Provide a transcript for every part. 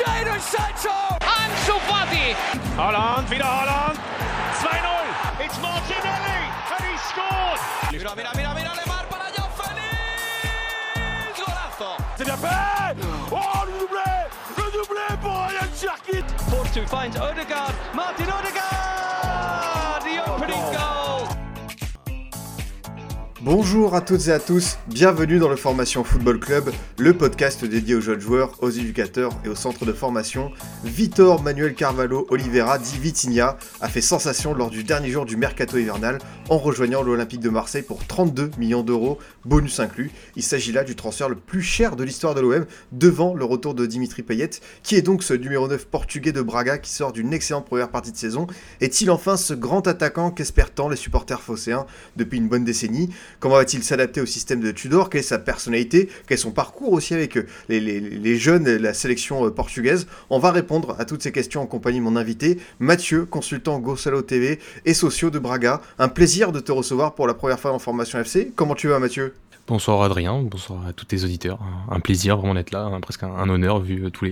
Jadon Sancho! Ansu Fati! Holland, wieder Holland. 2-0. It's Martinelli and he scored. Mira, mira, mira, mira, Lemar para Félix! Golazo! C'est bien fait. Oh, le doublé. Le doublé pour Ryan Cherkit. Force 2 finds Odegaard. Martin Odegaard! The opening goal! Bonjour à toutes et à tous, bienvenue dans le Formation Football Club, le podcast dédié aux jeunes joueurs, aux éducateurs et aux centres de formation. Vitor Manuel Carvalho Oliveira dit Vitinha a fait sensation lors du dernier jour du mercato hivernal en rejoignant l'Olympique de Marseille pour 32 millions d'euros, bonus inclus. Il s'agit là du transfert le plus cher de l'histoire de l'OM, devant le retour de Dimitri Payet, qui est donc ce numéro 9 portugais de Braga qui sort d'une excellente première partie de saison. Est-il enfin ce grand attaquant qu'espèrent tant les supporters phocéens depuis une bonne décennie? Comment va-t-il s'adapter au système de Tudor? Quelle est sa personnalité? Quel est son parcours aussi avec euh, les, jeunes et la sélection euh, portugaise? On va répondre à toutes ces questions en compagnie de mon invité, Mathieu, consultant Gossalo TV et socio de Braga. Un plaisir de te recevoir pour la première fois en Formation FC. Comment tu vas Mathieu? Bonsoir Adrien, bonsoir à tous tes auditeurs. Un plaisir vraiment d'être là, hein, presque un, honneur vu euh, tous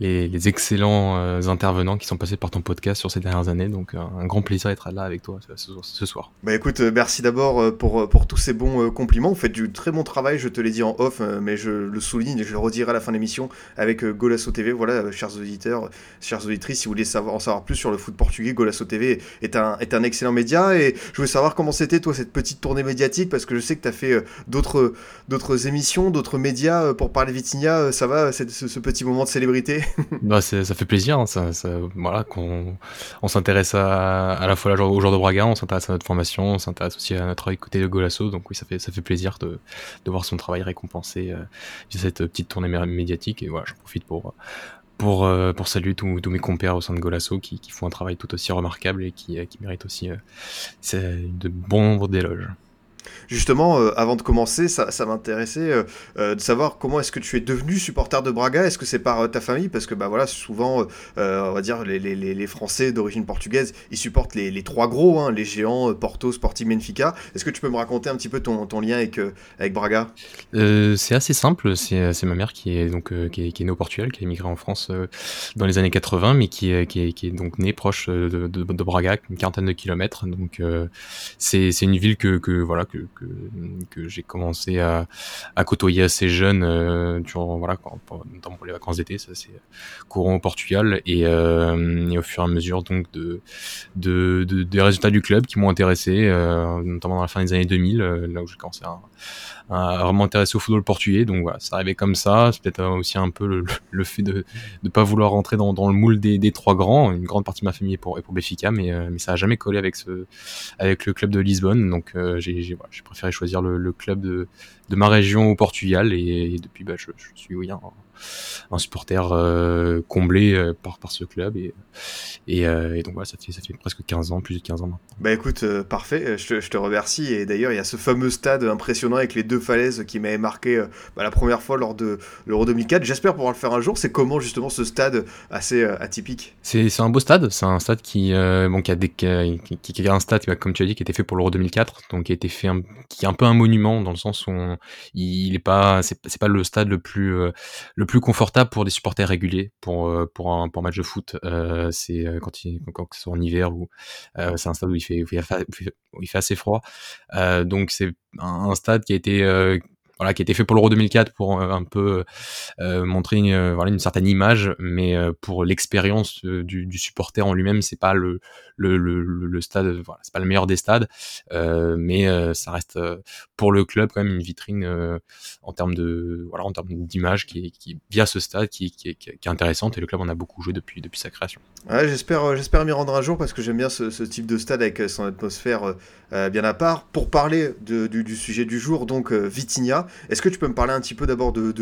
les, excellents euh, intervenants qui sont passés par ton podcast sur ces dernières années. Donc euh, un grand plaisir d'être là avec toi ce, soir. Bah écoute, merci d'abord pour, tous ces bons compliments. Vous faites du très bon travail, je te l'ai dit en off, mais je le souligne et je le redirai à la fin de l'émission avec Golasso TV. Voilà, chers auditeurs, chères auditrices, si vous voulez savoir, en savoir plus sur le foot portugais, Golasso TV est un, excellent média. Et je voulais savoir comment c'était, toi, cette petite tournée médiatique, parce que je sais que tu as fait euh, d'autres émissions, d'autres médias euh, pour parler Vitinha. Euh, Ça va, ce, petit moment de célébrité Bah, ça fait plaisir, hein, voilà, qu'on on s'intéresse à, à la fois au joueur de Braga, on s'intéresse à notre formation, on s'intéresse aussi à notre côté de Golasso. Donc oui, ça fait, ça fait plaisir de, de voir son travail récompensé euh, via cette petite tournée mé- médiatique. Et voilà, j'en profite pour, pour, pour saluer tous mes compères au sein de Golasso qui, font un travail tout aussi remarquable et qui, qui méritent aussi euh, de bons d'éloges. Justement, euh, avant de commencer, ça, m'intéressait euh, euh, de savoir comment est-ce que tu es devenu supporter de Braga. Est-ce que c'est par ta famille? Parce que bah voilà, souvent, on va dire les, les- les- Français d'origine portugaise, ils supportent les, les trois gros, hein, les géants Porto, Sporting, Benfica. Est-ce que tu peux me raconter un petit peu ton, ton lien avec, avec Braga? C'est assez simple. C'est ma mère qui est donc qui, est, qui est née au Portugal, qui a émigré en France dans les années 80, mais qui est, qui est, donc née proche de, de, Braga, une quarantaine de kilomètres. Donc c'est c'est une ville que, que voilà que, que, j'ai commencé à, côtoyer assez jeune euh, durant voilà notamment pour les vacances d'été. Ça c'est courant au Portugal et, euh, au fur et à mesure donc de, de, de- des résultats du club qui m'ont intéressé, euh, notamment dans la fin des années 2000, euh, là où j'ai commencé à vraiment intéressé au football portugais. Donc voilà, ça arrivait comme ça. C'est peut-être aussi un peu le, fait de ne pas vouloir rentrer dans, le moule des, trois grands. Une grande partie de ma famille est pour, pour Benfica, mais, ça a jamais collé avec, avec le club de Lisbonne. Donc j'ai- voilà, j'ai préféré choisir le club de, de ma région au Portugal. Et, et depuis, bah, je, je suis oui, un, un supporter euh, comblé euh, par, par ce club. Et, et, euh, et donc voilà, ça fait, ça fait presque 15 ans, plus de 15 ans maintenant. Bah écoute, euh, parfait, je te, je te remercie. Et d'ailleurs, il y a ce fameux stade impressionnant avec les deux falaises qui m'avait marqué bah, la première fois lors de l'Euro 2004. J'espère pouvoir le faire un jour. C'est comment justement ce stade assez atypique? C'est un beau stade, c'est un stade qui, bon, qui a des, qui, qui- qui est un stade, comme tu as dit, qui a été fait pour l'Euro 2004, donc qui a été fait, un- qui est un peu un monument dans le sens où on- il est pas, c'est pas le stade le plus, euh, le plus confortable pour des supporters réguliers pour euh, pour un, match de foot. Euh, c'est quand il, quand en hiver ou c'est un stade où il fait, assez froid. Donc c'est un, stade qui a été qui a été fait pour l'Euro 2004 pour euh, un peu euh, montrer une, euh, une certaine image, mais pour l'expérience du, supporter en lui-même, c'est pas le, stade, c'est pas le meilleur des stades, mais ça reste pour le club quand même une vitrine en termes d'image qui, est- via ce stade qui, est, intéressante et le club en a beaucoup joué depuis sa création. J'espère, m'y rendre un jour parce que j'aime bien ce, type de stade avec son atmosphère bien à part. Pour parler du, sujet du jour, donc Vitinha, est-ce que tu peux me parler un petit peu d'abord de,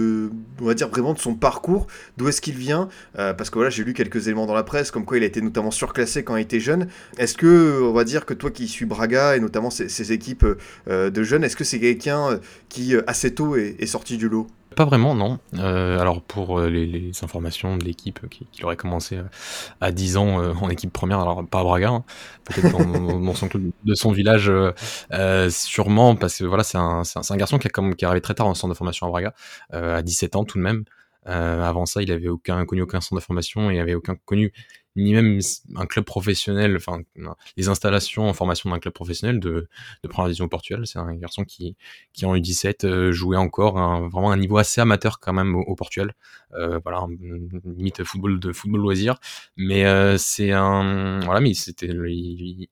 dire vraiment de son parcours, d'où est-ce qu'il vient Euh, Parce que voilà, j'ai lu quelques éléments dans la presse, comme quoi il a été notamment surclassé quand il était jeune. Est-ce que, on va dire que toi qui suis Braga et notamment ses, équipes euh, de jeunes, est-ce que c'est quelqu'un euh, qui assez tôt est sorti du lot? Pas vraiment, non. Euh, alors pour euh, les, les informations de l'équipe qui, qui aurait commencé euh, à 10 ans euh, en équipe première, alors pas à Braga, hein, peut-être dans, son club de son village, euh, euh, sûrement parce que voilà, c'est un, un, un garçon qui, a comme, qui est arrivé très tard en centre de formation à Braga, euh, à 17 ans tout de même. avant ça, il avait aucun connu aucun centre de formation et avait aucun connu ni même un club professionnel, enfin les installations en formation d'un club professionnel de, de première division au Portugal. C'est un garçon qui, qui en U17 euh, jouait encore un, vraiment un niveau assez amateur quand même au, Portugal. Euh, voilà, limite football de football loisir, mais euh, c'est un voilà, mais c'était il,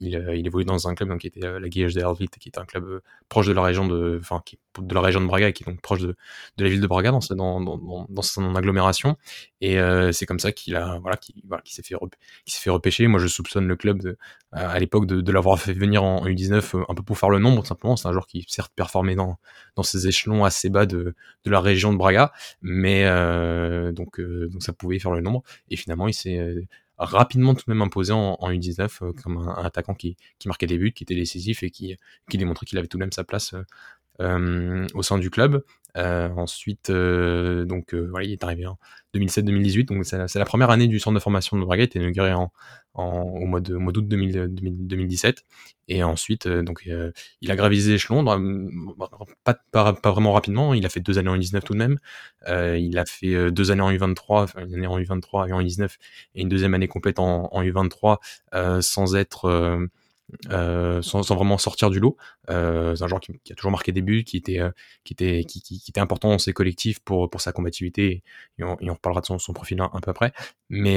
il, euh, il, évolue dans un club donc, qui était la Guillaume de Helvit, qui est un club proche de la région de, enfin, qui de la région de Braga, qui est donc proche de, la ville de Braga dans, dans, dans, dans son agglomération. Et euh, c'est comme ça qu'il a, voilà, qui voilà, s'est fait, qui s'est fait repêcher. Moi, je soupçonne le club à l'époque de, de l'avoir fait venir en U19 euh, un peu pour faire le nombre, simplement. C'est un joueur qui certes performait dans, dans ces échelons assez bas de, de la région de Braga, mais euh, donc, euh, donc ça pouvait faire le nombre. Et finalement, il s'est euh, rapidement tout de même imposé en, en U19 comme un, attaquant qui, qui marquait des buts, qui était décisif et qui, qui démontrait qu'il avait tout de même sa place euh, au sein du club. Euh, ensuite, euh, donc voilà, il est arrivé en 2007-2018, donc c'est la, première année du centre de formation de Braga, il était inauguré en, au mois d'août 2017, et ensuite donc il a gravisé l'échelon, pas, pas, pas, vraiment rapidement, il a fait deux années en U19 tout de même, il a fait deux années en U23, enfin une année en U23 et en U19, et une deuxième année complète en, en U23 sans être euh, sans, vraiment sortir du lot. Euh, c'est un joueur qui, a toujours marqué des buts, qui était, euh, important dans ses collectifs pour, sa combativité. On, et reparlera de son, profil un, un, peu après. Mais,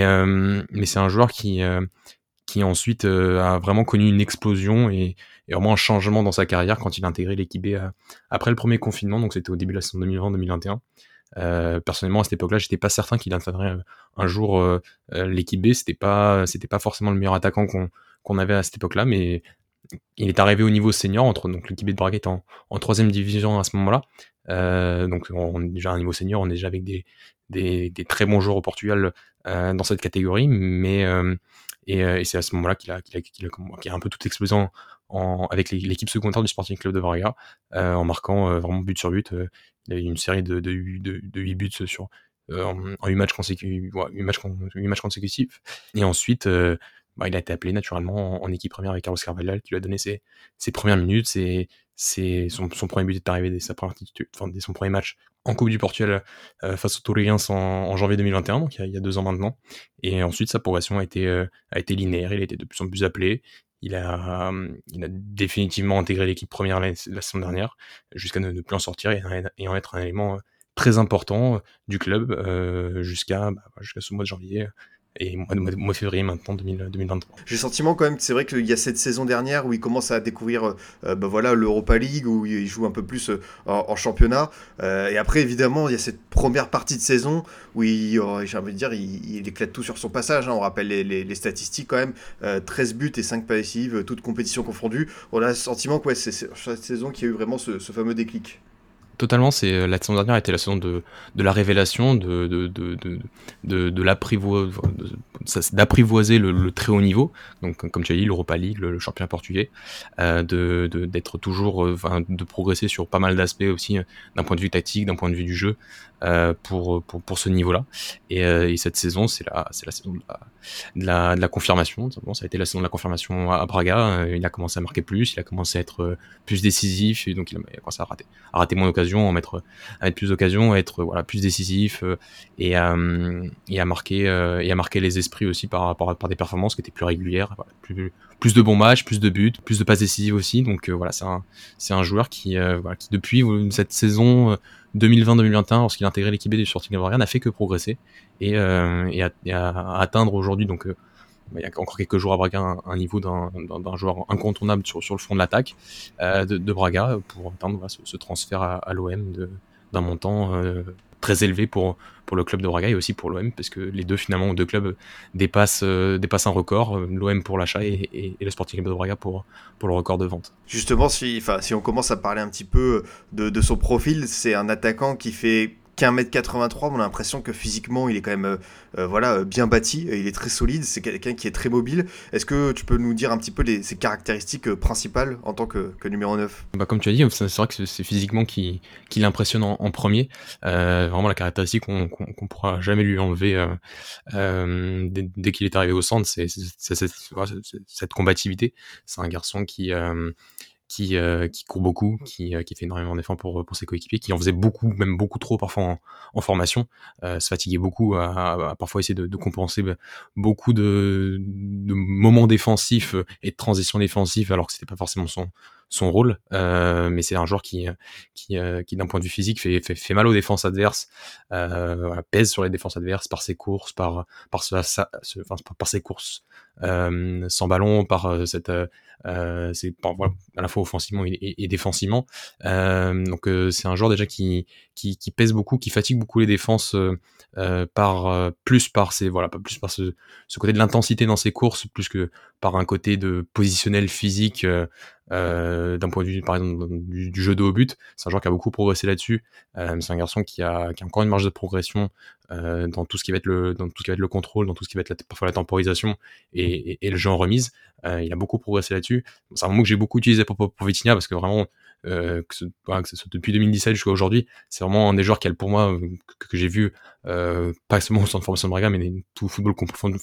c'est un joueur qui, qui ensuite a vraiment connu une explosion et, vraiment un changement dans sa carrière quand il a intégré l'équipe B après le premier confinement. Donc c'était au début de la saison 2020-2021. Euh, personnellement, à cette époque-là, j'étais pas certain qu'il intégrerait un jour l'équipe B. C'était pas, c'était pas forcément le meilleur attaquant qu'on qu'on avait à cette époque-là, mais il est arrivé au niveau senior, entre donc l'équipe de Braga en, en troisième division à ce moment-là. Euh, donc on est déjà à un niveau senior, on est déjà avec des, très bons joueurs au Portugal euh, dans cette catégorie, mais euh, et, c'est à ce moment-là qu'il a, un peu tout explosé avec l'équipe secondaire du Sporting Club de Braga, en marquant vraiment but sur but. il a eu une série de, de, de, de 8 buts sur en, en 8 matchs consécutifs, ouais, 8 matchs, 8 matchs consécutifs. Et ensuite, bah, il a été appelé naturellement en, équipe première avec Carlos Carvalhal qui lui a donné ses, premières minutes, son, premier but est arrivé dès son premier match en Coupe du Portugal euh, face aux Touriens en, janvier 2021, donc il y, a, deux ans maintenant. Et ensuite sa progression a été, euh, a été linéaire, il a été de plus en plus appelé. Il a, définitivement intégré l'équipe première la, saison dernière jusqu'à ne, plus en sortir et, en être un élément euh, très important du club bah, jusqu'à ce mois de janvier et mois, mois, février maintenant 2000, 2023. J'ai le sentiment quand même que c'est vrai qu'il y a cette saison dernière où il commence à découvrir bah voilà l'Europa League où il joue un peu plus euh, en, championnat et après évidemment il y a cette première partie de saison où il j'ai envie de dire il, éclate tout sur son passage hein. on rappelle les, statistiques quand même 13 buts et 5 passives toutes compétitions confondues on a le sentiment que ouais, c'est cette saison qui a eu vraiment ce fameux déclic. Totalement, c'est euh, la saison dernière était la saison de, la révélation, d'apprivoiser le, très haut niveau, donc comme tu as dit, l'Europa League, le, championnat portugais, euh, de, d'être toujours, euh, de progresser sur pas mal d'aspects aussi, d'un point de vue tactique, d'un point de vue du jeu, euh, pour, pour, pour ce niveau-là. Et, euh, et, cette saison, c'est la, c'est la saison de la, de la, de confirmation. Ça a été la saison de la confirmation à Braga. il a commencé à marquer plus, il a commencé à être plus décisif, et donc il a, commencé à rater, à rater moins d'occasions, à mettre, à mettre plus d'occasions, à être voilà plus décisif et, à, et à marquer et à marquer les esprits aussi par par des performances qui étaient plus régulières, plus, plus de bons matchs, plus de buts, plus de passes décisives aussi. Donc euh, voilà, c'est un, c'est un joueur qui, euh, qui depuis cette saison 2020-2021, lorsqu'il a intégré l'équipe du Sporting Gabriel, n'a fait que progresser et, euh, et, atteindre aujourd'hui donc il y a encore quelques jours à Braga un, niveau d'un, joueur incontournable sur, sur le front de l'attaque euh, de, Braga pour atteindre voilà, ce, ce, transfert à, à l'OM d'un montant euh, très élevé pour, le club de Braga et aussi pour l'OM, parce que les deux finalement, deux clubs dépassent, euh, un record, euh, l'OM pour l'achat et, le Sporting Club de Braga pour, le record de vente. Justement, si, on commence à parler un petit peu de son profil, c'est un attaquant qui fait qu'un mètre 83, on a l'impression que physiquement il est quand même euh, euh voilà bien bâti, il est très solide, c'est quelqu'un qui est très mobile. Est-ce que tu peux nous dire un petit peu les, ses caractéristiques euh, principales en tant que, numéro 9 bah Comme tu as dit, c'est vrai que c'est physiquement qui, qui l'impressionne en, premier. Euh, vraiment la caractéristique qu'on qu qu pourra jamais lui enlever euh, euh dès, qu'il est arrivé au centre, c'est cette combativité. C'est un garçon qui qui, euh, qui court beaucoup, qui, qui fait énormément d'efforts pour, pour ses coéquipiers, qui en faisait beaucoup, même beaucoup trop parfois en, formation, se fatiguait beaucoup à, parfois essayer de, compenser bah, beaucoup de, de, moments défensifs et de transitions défensives alors que c'était pas forcément son, son rôle, euh, mais c'est un joueur qui, qui, euh, qui d'un point de vue physique, fait, fait, fait, mal aux défenses adverses, euh, pèse sur les défenses adverses par ses courses, par, par, sa, enfin, par ses courses euh, sans ballon, par euh, cette, euh, c'est voilà, à la fois offensivement et, et, défensivement. donc c'est un joueur déjà qui, qui, qui, pèse beaucoup, qui fatigue beaucoup les défenses par plus par ses voilà, plus par ce, ce côté de l'intensité dans ses courses, plus que par un côté de positionnel physique euh, d'un point de vue par exemple du, jeu de haut but c'est un joueur qui a beaucoup progressé là-dessus. Euh, c'est un garçon qui a, qui a, encore une marge de progression euh, dans tout ce qui va être le dans tout ce qui va être le contrôle dans tout ce qui va être la, parfois la temporisation et, et, le jeu en remise. Euh, il a beaucoup progressé là-dessus. C'est un mot que j'ai beaucoup utilisé pour, pour, Vitinha parce que vraiment euh, que, ce, que ce soit depuis 2017 jusqu'à aujourd'hui, c'est vraiment un des joueurs qui a pour moi que, que j'ai vu euh, pas seulement au centre de formation de Braga, mais tout football confondu,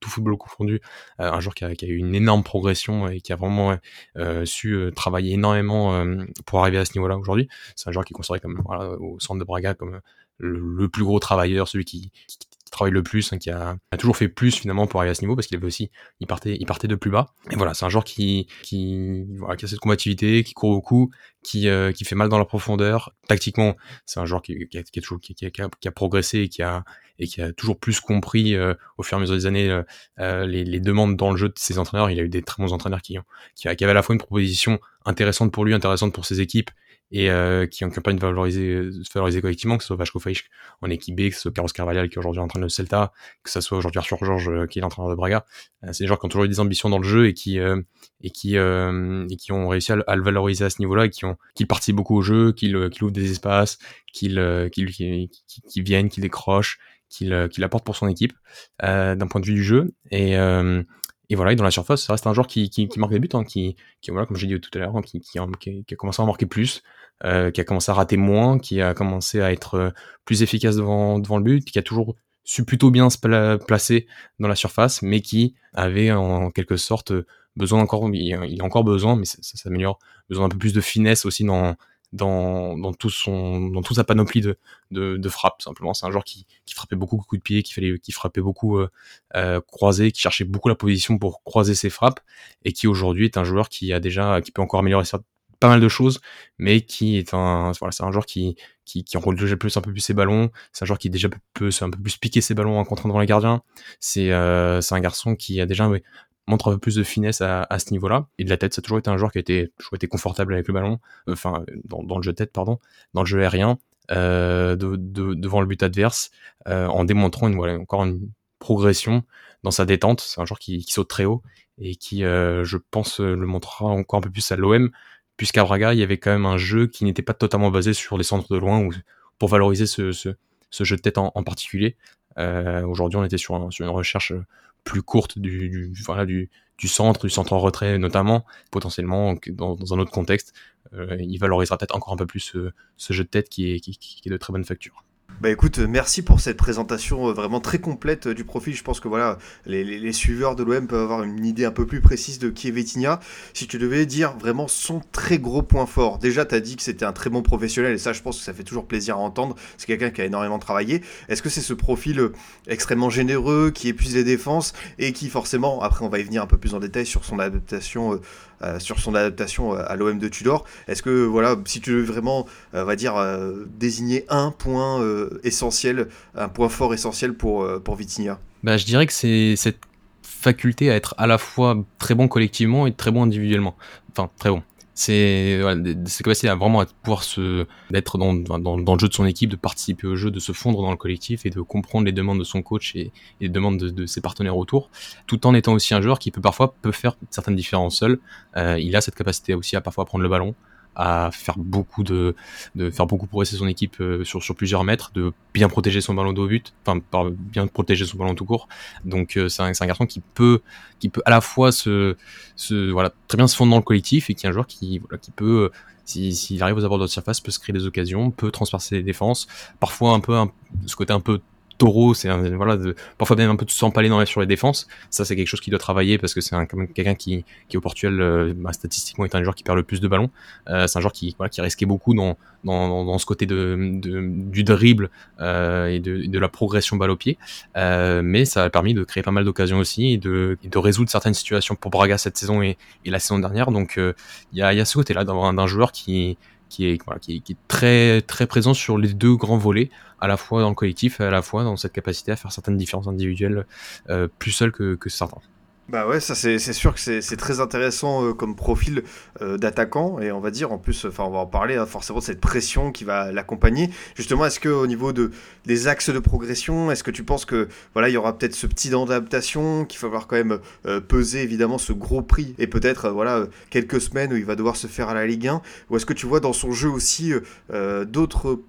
tout football confondu, euh, un joueur qui a, qui a, eu une énorme progression et qui a vraiment euh, su euh, travailler énormément pour arriver à ce niveau-là aujourd'hui. C'est un joueur qui est considéré comme voilà, au centre de Braga comme le, le, plus gros travailleur, celui qui, qui, travaille le plus, hein, qui a, toujours fait plus finalement pour arriver à ce niveau parce qu'il avait aussi, il partait, il partait de plus bas. Et voilà, c'est un joueur qui, qui, voilà, qui a cette combativité, qui court beaucoup, qui, euh, qui fait mal dans la profondeur. Tactiquement, c'est un joueur qui, qui, a, qui, a, toujours, qui, a, qui a progressé et qui a, et qui a toujours plus compris euh, au fur et à mesure des années euh, les, les, demandes dans le jeu de ses entraîneurs. Il a eu des très bons entraîneurs qui, qui, qui avaient à la fois une proposition intéressante pour lui, intéressante pour ses équipes et euh, qui ont campagne de valoriser, valoriser collectivement, que ce soit Vachko Faish en équipe B, que ce soit Carlos Carvalhal qui est aujourd'hui en train de Celta, que ce soit aujourd'hui Arthur Georges euh, qui est l'entraîneur de Braga. Euh, c'est des joueurs qui ont toujours eu des ambitions dans le jeu et qui euh, et qui euh, et qui ont réussi à, le valoriser à ce niveau-là et qui ont qui participent beaucoup au jeu, qui, qui ouvrent des espaces, qui qui, qui, qui, viennent, qui décrochent, qui l'apportent pour son équipe d'un point de vue du jeu et et voilà, et dans la surface, ça reste un joueur qui, marque des buts, hein, qui, voilà, comme j'ai dit tout à l'heure, qui, qui, a commencé à marquer plus, euh, qui a commencé à rater moins, qui a commencé à être euh, plus efficace devant, le but, qui a toujours su plutôt bien se placer dans la surface, mais qui avait en quelque sorte besoin encore, il a encore besoin, mais ça, ça s'améliore, besoin d'un peu plus de finesse aussi dans, dans, tout son, dans toute sa panoplie de, de, de frappe. Simplement, c'est un joueur qui, qui frappait beaucoup coup de pied, qui, fallait, qui frappait beaucoup euh, euh, croisé, qui cherchait beaucoup la position pour croiser ses frappes, et qui aujourd'hui est un joueur qui a déjà, qui peut encore améliorer pas mal de choses, mais qui est un, voilà, c'est un joueur qui, qui, qui enroule déjà plus un peu plus ses ballons. C'est un joueur qui déjà peut, un peu plus piquer ses ballons en contre devant les gardiens. C'est, euh, c'est un garçon qui a déjà montre un peu plus de finesse à, à ce niveau-là. Et de la tête, ça a toujours été un joueur qui a été, toujours été confortable avec le ballon, euh, enfin, dans, dans, le jeu de tête, pardon, dans le jeu aérien, euh, de, de, devant le but adverse, euh, en démontrant une, encore une progression dans sa détente. C'est un joueur qui, saute très haut et qui, je pense, le montrera encore un peu plus à l'OM, puisqu'à Braga, il y avait quand même un jeu qui n'était pas totalement basé sur les centres de loin ou pour valoriser ce, ce, jeu de tête en, particulier. Aujourd'hui, on était sur, sur, une recherche plus courte du, du, voilà, du, du centre, du centre en retrait notamment, potentiellement dans, dans un autre contexte, euh, il valorisera peut-être encore un peu plus ce, ce, jeu de tête qui est, qui est de très bonne facture. Bah écoute, merci pour cette présentation euh, vraiment très complète euh, du profil. Je pense que voilà, les, suiveurs de l'OM peuvent avoir une idée un peu plus précise de qui est Vitinha. Si tu devais dire vraiment son très gros point fort, déjà tu as dit que c'était un très bon professionnel et ça je pense que ça fait toujours plaisir à entendre. C'est quelqu'un qui a énormément travaillé. Est-ce que c'est ce profil euh, extrêmement généreux qui épuise les défenses et qui forcément, après on va y venir un peu plus en détail sur son adaptation euh, sur son adaptation euh, à l'OM de Tudor. Est-ce que, voilà, si tu veux vraiment, euh, va dire, désigner un point essentiel, un point fort essentiel pour, pour Vitinha? Bah, Je dirais que c'est cette faculté à être à la fois très bon collectivement et très bon individuellement. Enfin, très bon c'est voilà, ses capacités à vraiment pouvoir se d'être dans, dans, dans, le jeu de son équipe, de participer au jeu, de se fondre dans le collectif et de comprendre les demandes de son coach et, et les demandes de, de, ses partenaires autour, tout en étant aussi un joueur qui peut parfois peut faire certaines différences seul. Euh, il a cette capacité aussi à parfois prendre le ballon, à faire beaucoup de, de faire beaucoup progresser son équipe euh, sur, sur plusieurs mètres, de bien protéger son ballon de but, enfin bien protéger son ballon tout court. Donc euh, c'est un, un, garçon qui peut qui peut à la fois se, se voilà très bien se fondre dans le collectif et qui est un joueur qui voilà qui peut s'il si, arrive aux abords de surface peut se créer des occasions, peut transpercer les défenses, parfois un peu ce côté un peu taureau, c'est voilà, de, parfois même un peu de s'empaler dans sur les défenses. Ça, c'est quelque chose qui doit travailler parce que c'est quand même quelqu'un qui, qui au Portugal, euh, bah, statistiquement, est un joueur qui perd le plus de ballons. Euh, c'est un joueur qui, voilà, qui risquait beaucoup dans, dans, dans ce côté de, du dribble euh, et de, la progression balle au pied. Mais ça a permis de créer pas mal d'occasions aussi et de, résoudre certaines situations pour Braga cette saison et, et la saison dernière. Donc, il y, a, y a ce côté-là d'un joueur qui qui est, qui très, très présent sur les deux grands volets, à la fois dans le collectif et à la fois dans cette capacité à faire certaines différences individuelles euh, plus seul que, que certains. Bah ouais, ça c'est sûr que c'est très intéressant euh, comme profil euh, d'attaquant. Et on va dire en plus, enfin on va en parler hein, forcément de cette pression qui va l'accompagner. Justement, est-ce que au niveau de des axes de progression, est-ce que tu penses que voilà il y aura peut-être ce petit dent d'adaptation qu'il va falloir quand même euh, peser évidemment ce gros prix? Et peut-être voilà quelques semaines où il va devoir se faire à la Ligue 1 ou est-ce que tu vois dans son jeu aussi d'autres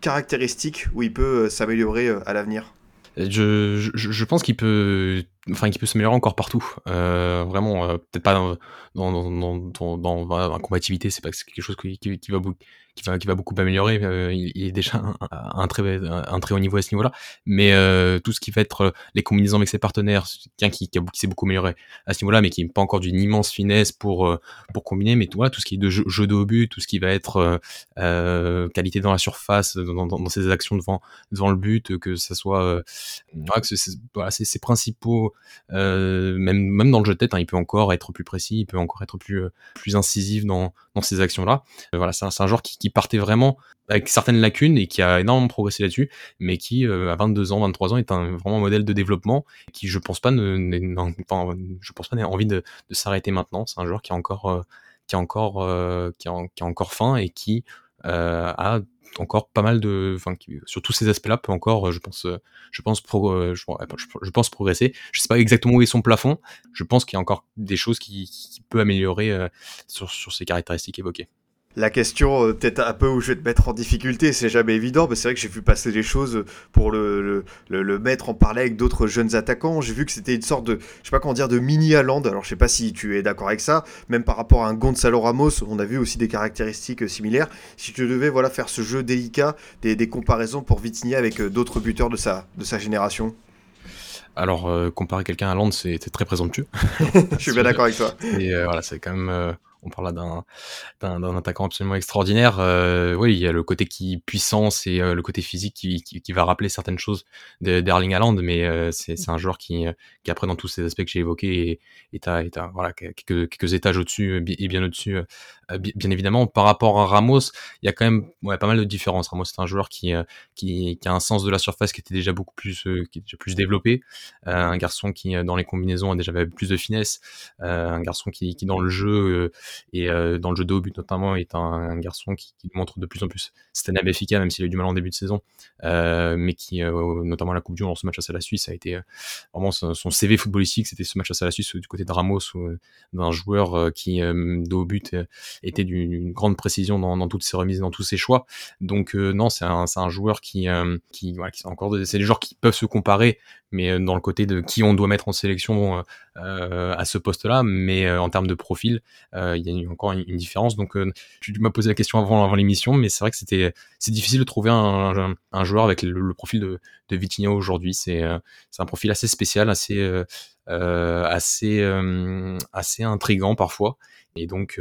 caractéristiques où il peut s'améliorer à l'avenir? Je, je, pense qu'il peut, enfin, qu'il peut s'améliorer encore partout. Euh, vraiment, euh, peut-être pas dans, dans, dans, dans, dans, dans combativité, c'est pas quelque chose qui, qui, qui va qui va, beaucoup améliorer. Euh, il, est déjà un, très, haut niveau à ce niveau-là. Mais euh, tout ce qui va être euh, les combinaisons avec ses partenaires, quelqu'un qui, s'est beaucoup amélioré à ce niveau-là, mais qui n'est pas encore d'une immense finesse pour, pour combiner. Mais voilà, tout ce qui est de jeu, jeu de haut but, tout ce qui va être qualité dans la surface, dans, ses actions devant, devant le but, que ça soit voilà, ses principaux, même, même dans le jeu de tête, hein, il peut encore être plus précis, il peut encore être plus, plus incisif dans, ces actions-là. voilà, c'est un, un joueur qui, partait vraiment avec certaines lacunes et qui a énormément progressé là-dessus, mais qui euh, à 22 ans, 23 ans est un vraiment modèle de développement qui je pense pas ne, pense pas n'ait envie de, s'arrêter maintenant. C'est un joueur qui a encore euh, qui euh, qui, a, encore faim et qui euh, a encore pas mal de, enfin, sur tous ces aspects-là, peut encore, je pense, je pense, pro, je, je, pense progresser. Je sais pas exactement où est son plafond. Je pense qu'il y a encore des choses qui, qui peut améliorer sur, sur ces caractéristiques évoquées. La question, euh, peut-être un peu où je vais te mettre en difficulté, c'est jamais évident, mais c'est vrai que j'ai vu passer des choses pour le, le, le, mettre en parler avec d'autres jeunes attaquants. J'ai vu que c'était une sorte de, je sais pas comment dire, de mini Haaland. Alors je sais pas si tu es d'accord avec ça, même par rapport à un Gonzalo Ramos, on a vu aussi des caractéristiques similaires. Si tu devais voilà faire ce jeu délicat, des, des comparaisons pour Vitigny avec euh, d'autres buteurs de sa, de sa génération. Alors, euh, comparer quelqu'un à Haaland, c'est très présomptueux. je suis bien d'accord avec toi. Et euh, voilà, c'est quand même. Euh, on parle là d'un d'un attaquant absolument extraordinaire. Euh, oui, il y a le côté qui puissance et euh, le côté physique qui, qui, qui, va rappeler certaines choses d'Erling Haaland, mais euh, c'est un joueur qui, qui après dans tous ces aspects que j'ai évoqués à, est à, voilà quelques, quelques étages au-dessus et bien au-dessus. Bien évidemment, par rapport à Ramos, il y a quand même ouais, pas mal de différences. Ramos, c'est un joueur qui, qui, qui a un sens de la surface qui était déjà beaucoup plus qui était plus développé, un garçon qui dans les combinaisons a déjà plus de finesse, un garçon qui, qui dans le jeu et euh, dans le jeu de haut but notamment est un, un garçon qui, qui, montre de plus en plus Stanley Benfica même s'il a eu du mal en début de saison. Euh, mais qui euh, notamment la Coupe du Monde ce match face à la Suisse a été euh, vraiment son, son, CV footballistique. C'était ce match face à la Suisse du côté de Ramos d'un joueur qui de haut but était d'une grande précision dans, dans, toutes ses remises dans tous ses choix. Donc non c'est un, un joueur qui qui, voilà, qui encore c'est des joueurs qui peuvent se comparer mais dans le côté de qui on doit mettre en sélection euh, à ce poste-là, mais euh, en termes de profil, euh, il y a encore une, différence. Donc, tu m'as posé la question avant, avant l'émission, mais c'est vrai que c'était c'est difficile de trouver un, un, joueur avec le, profil de, de Vitinho aujourd'hui. C'est c'est un profil assez spécial, assez assez assez intrigant parfois. Et donc,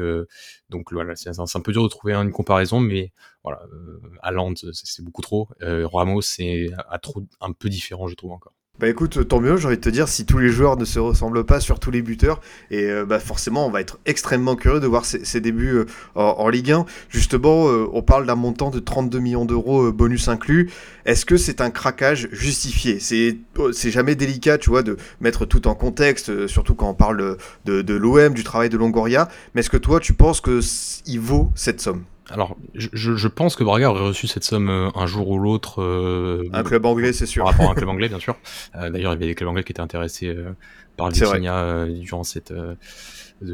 donc voilà, c'est un peu dur de trouver une comparaison, mais voilà, euh, c'est beaucoup trop. Ramos, c'est trop un peu différent, je trouve encore. Bah écoute, tant mieux, j'ai envie de te dire, si tous les joueurs ne se ressemblent pas sur tous les buteurs, et euh, bah forcément on va être extrêmement curieux de voir ses, débuts euh, en, Ligue 1. Justement, euh, on parle d'un montant de 32 millions d'euros bonus inclus. Est-ce que c'est un craquage justifié? C'est jamais délicat, tu vois, de mettre tout en contexte, surtout quand on parle de, de l'OM, du travail de Longoria, mais est-ce que toi tu penses qu'il vaut cette somme? Alors, je, je, pense que Braga aurait reçu cette somme euh, un jour ou l'autre. Euh, un club anglais, c'est sûr. Par rapport à un club anglais, bien sûr. Euh, D'ailleurs, il y avait des clubs anglais qui étaient intéressés euh, par Virginia euh, durant cette,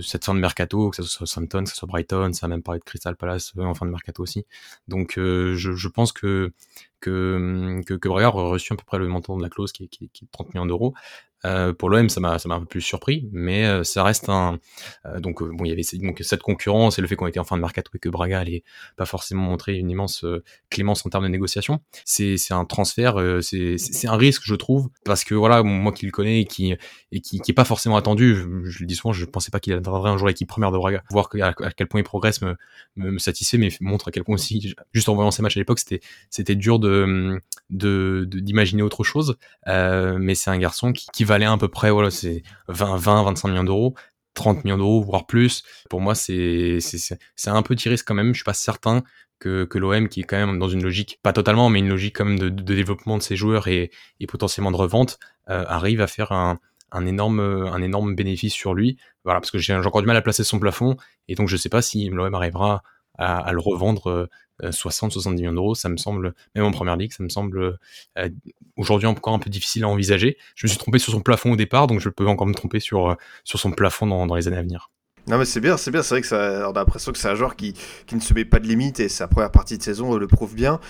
cette fin de mercato, que ce soit Southampton, que ce soit Brighton, ça a même parlé de Crystal Palace en fin de mercato aussi. Donc, je, je, pense que que, que, que Braga aurait reçu à peu près le montant de la clause qui est, qui, qui est 30 millions d'euros. Euh, pour l'OM, ça m'a un peu plus surpris, mais euh, ça reste un euh, donc bon il y avait cette concurrence et le fait qu'on était en fin de mercato et que Braga allait pas forcément montrer une immense clémence en termes de négociation. C'est un transfert, c'est un risque je trouve parce que voilà moi qui le connais et qui et qui, pas forcément attendu, je, le dis souvent, je pensais pas qu'il atteindrait un jour l'équipe première de Braga. Voir à, quel point il progresse me, satisfait, mais montre à quel point aussi juste en voyant ces matchs à l'époque c'était dur d'imaginer autre chose. mais c'est un garçon qui va aller à peu près, voilà, c'est 20, 20, 25 millions d'euros. 30 millions d'euros, voire plus. Pour moi, c'est c'est un petit risque quand même. Je suis pas certain que, l'OM, qui est quand même dans une logique, pas totalement, mais une logique quand même de, développement de ses joueurs et, et potentiellement de revente, euh, arrive à faire un, un énorme, un énorme bénéfice sur lui. Voilà, parce que j'ai encore du mal à placer son plafond, et donc je sais pas si l'OM arrivera à, le revendre 60-70 euh, millions d'euros, ça me semble, même en première ligue, ça me semble euh, aujourd'hui encore un peu difficile à envisager. Je me suis trompé sur son plafond au départ, donc je peux encore me tromper sur, euh, sur son plafond dans, dans les années à venir. Non mais c'est bien, c'est bien, c'est vrai que ça, on a l'impression que c'est un joueur qui, qui ne se met pas de limite et sa première partie de saison le prouve bien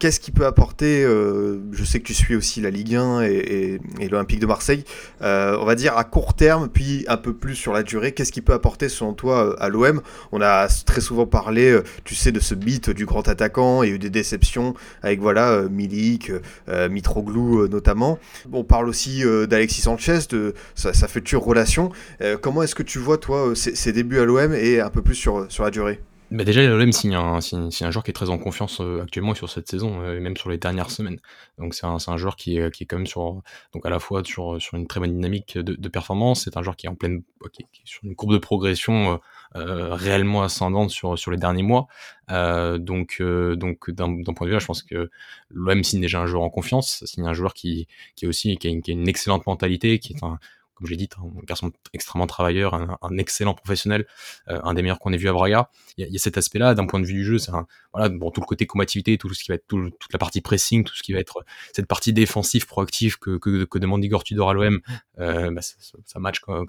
qu'est-ce qu'il peut apporter euh, Je sais que tu suis aussi la Ligue 1 et, et, l'Olympique de Marseille. Euh, on va dire à court terme, puis un peu plus sur la durée. Qu'est-ce qu'il peut apporter selon toi à l'OM On a très souvent parlé, euh, tu sais, de ce beat du grand attaquant. A eu des déceptions avec voilà Milik, Mitroglou notamment. On parle aussi d'Alexis Sanchez, de sa, sa future relation. comment est-ce que tu vois toi ses, ses débuts à l'OM et un peu plus sur, sur la durée? Bah déjà, l'OM signe un, signe, un joueur qui est très en confiance euh, actuellement sur cette saison, euh, et même sur les dernières semaines. Donc c'est un, un, joueur qui est, qui est quand même sur, donc à la fois sur, sur une très bonne dynamique de, de performance. C'est un joueur qui est en pleine, qui, qui est sur une courbe de progression euh, réellement ascendante sur, sur les derniers mois. donc donc d'un point de vue là, je pense que l'OM signe déjà un joueur en confiance, signe un joueur qui, qui est aussi qui a, une, qui a une excellente mentalité, qui est un comme j'ai dit, un garçon extrêmement travailleur, un, excellent professionnel, euh, un des meilleurs qu'on ait vu à Braga. Il y, a, y a cet aspect-là, d'un point de vue du jeu, c'est voilà, bon, tout le côté combativité, tout ce qui va être tout, toute la partie pressing, tout ce qui va être cette partie défensive, proactive que, que, que demande Igor Tudor à l'OM, euh, bah, ça, ça match comme,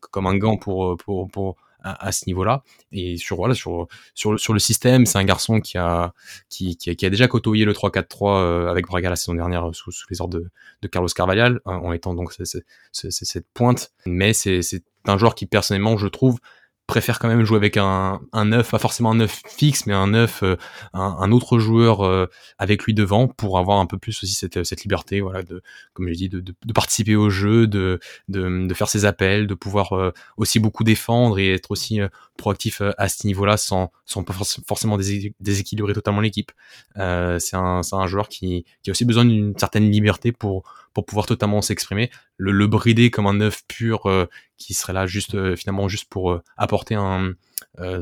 comme un gant pour, pour, pour, à, ce niveau-là. Et sur voilà sur sur sur le système, c'est un garçon qui a qui, qui, qui a déjà côtoyé le 3-4-3 euh, avec Braga la saison dernière sous, sous les ordres de, de Carlos Carvalhal hein, en étant donc c'est cette pointe. Mais c'est un joueur qui personnellement je trouve préfère quand même jouer avec un, un 9, pas forcément un 9 fixe, mais un 9, euh, un, un, autre joueur euh, avec lui devant pour avoir un peu plus aussi cette, cette liberté, voilà, de, comme je dis, de, de, de participer au jeu, de, de, de, faire ses appels, de pouvoir euh, aussi beaucoup défendre et être aussi proactif à ce niveau-là sans, sans pas forcément déséquilibrer totalement l'équipe. c'est un, un joueur qui, qui a aussi besoin d'une certaine liberté pour pour pouvoir totalement s'exprimer. Le, brider comme un œuf pur euh, qui serait là juste euh, finalement juste pour euh, apporter un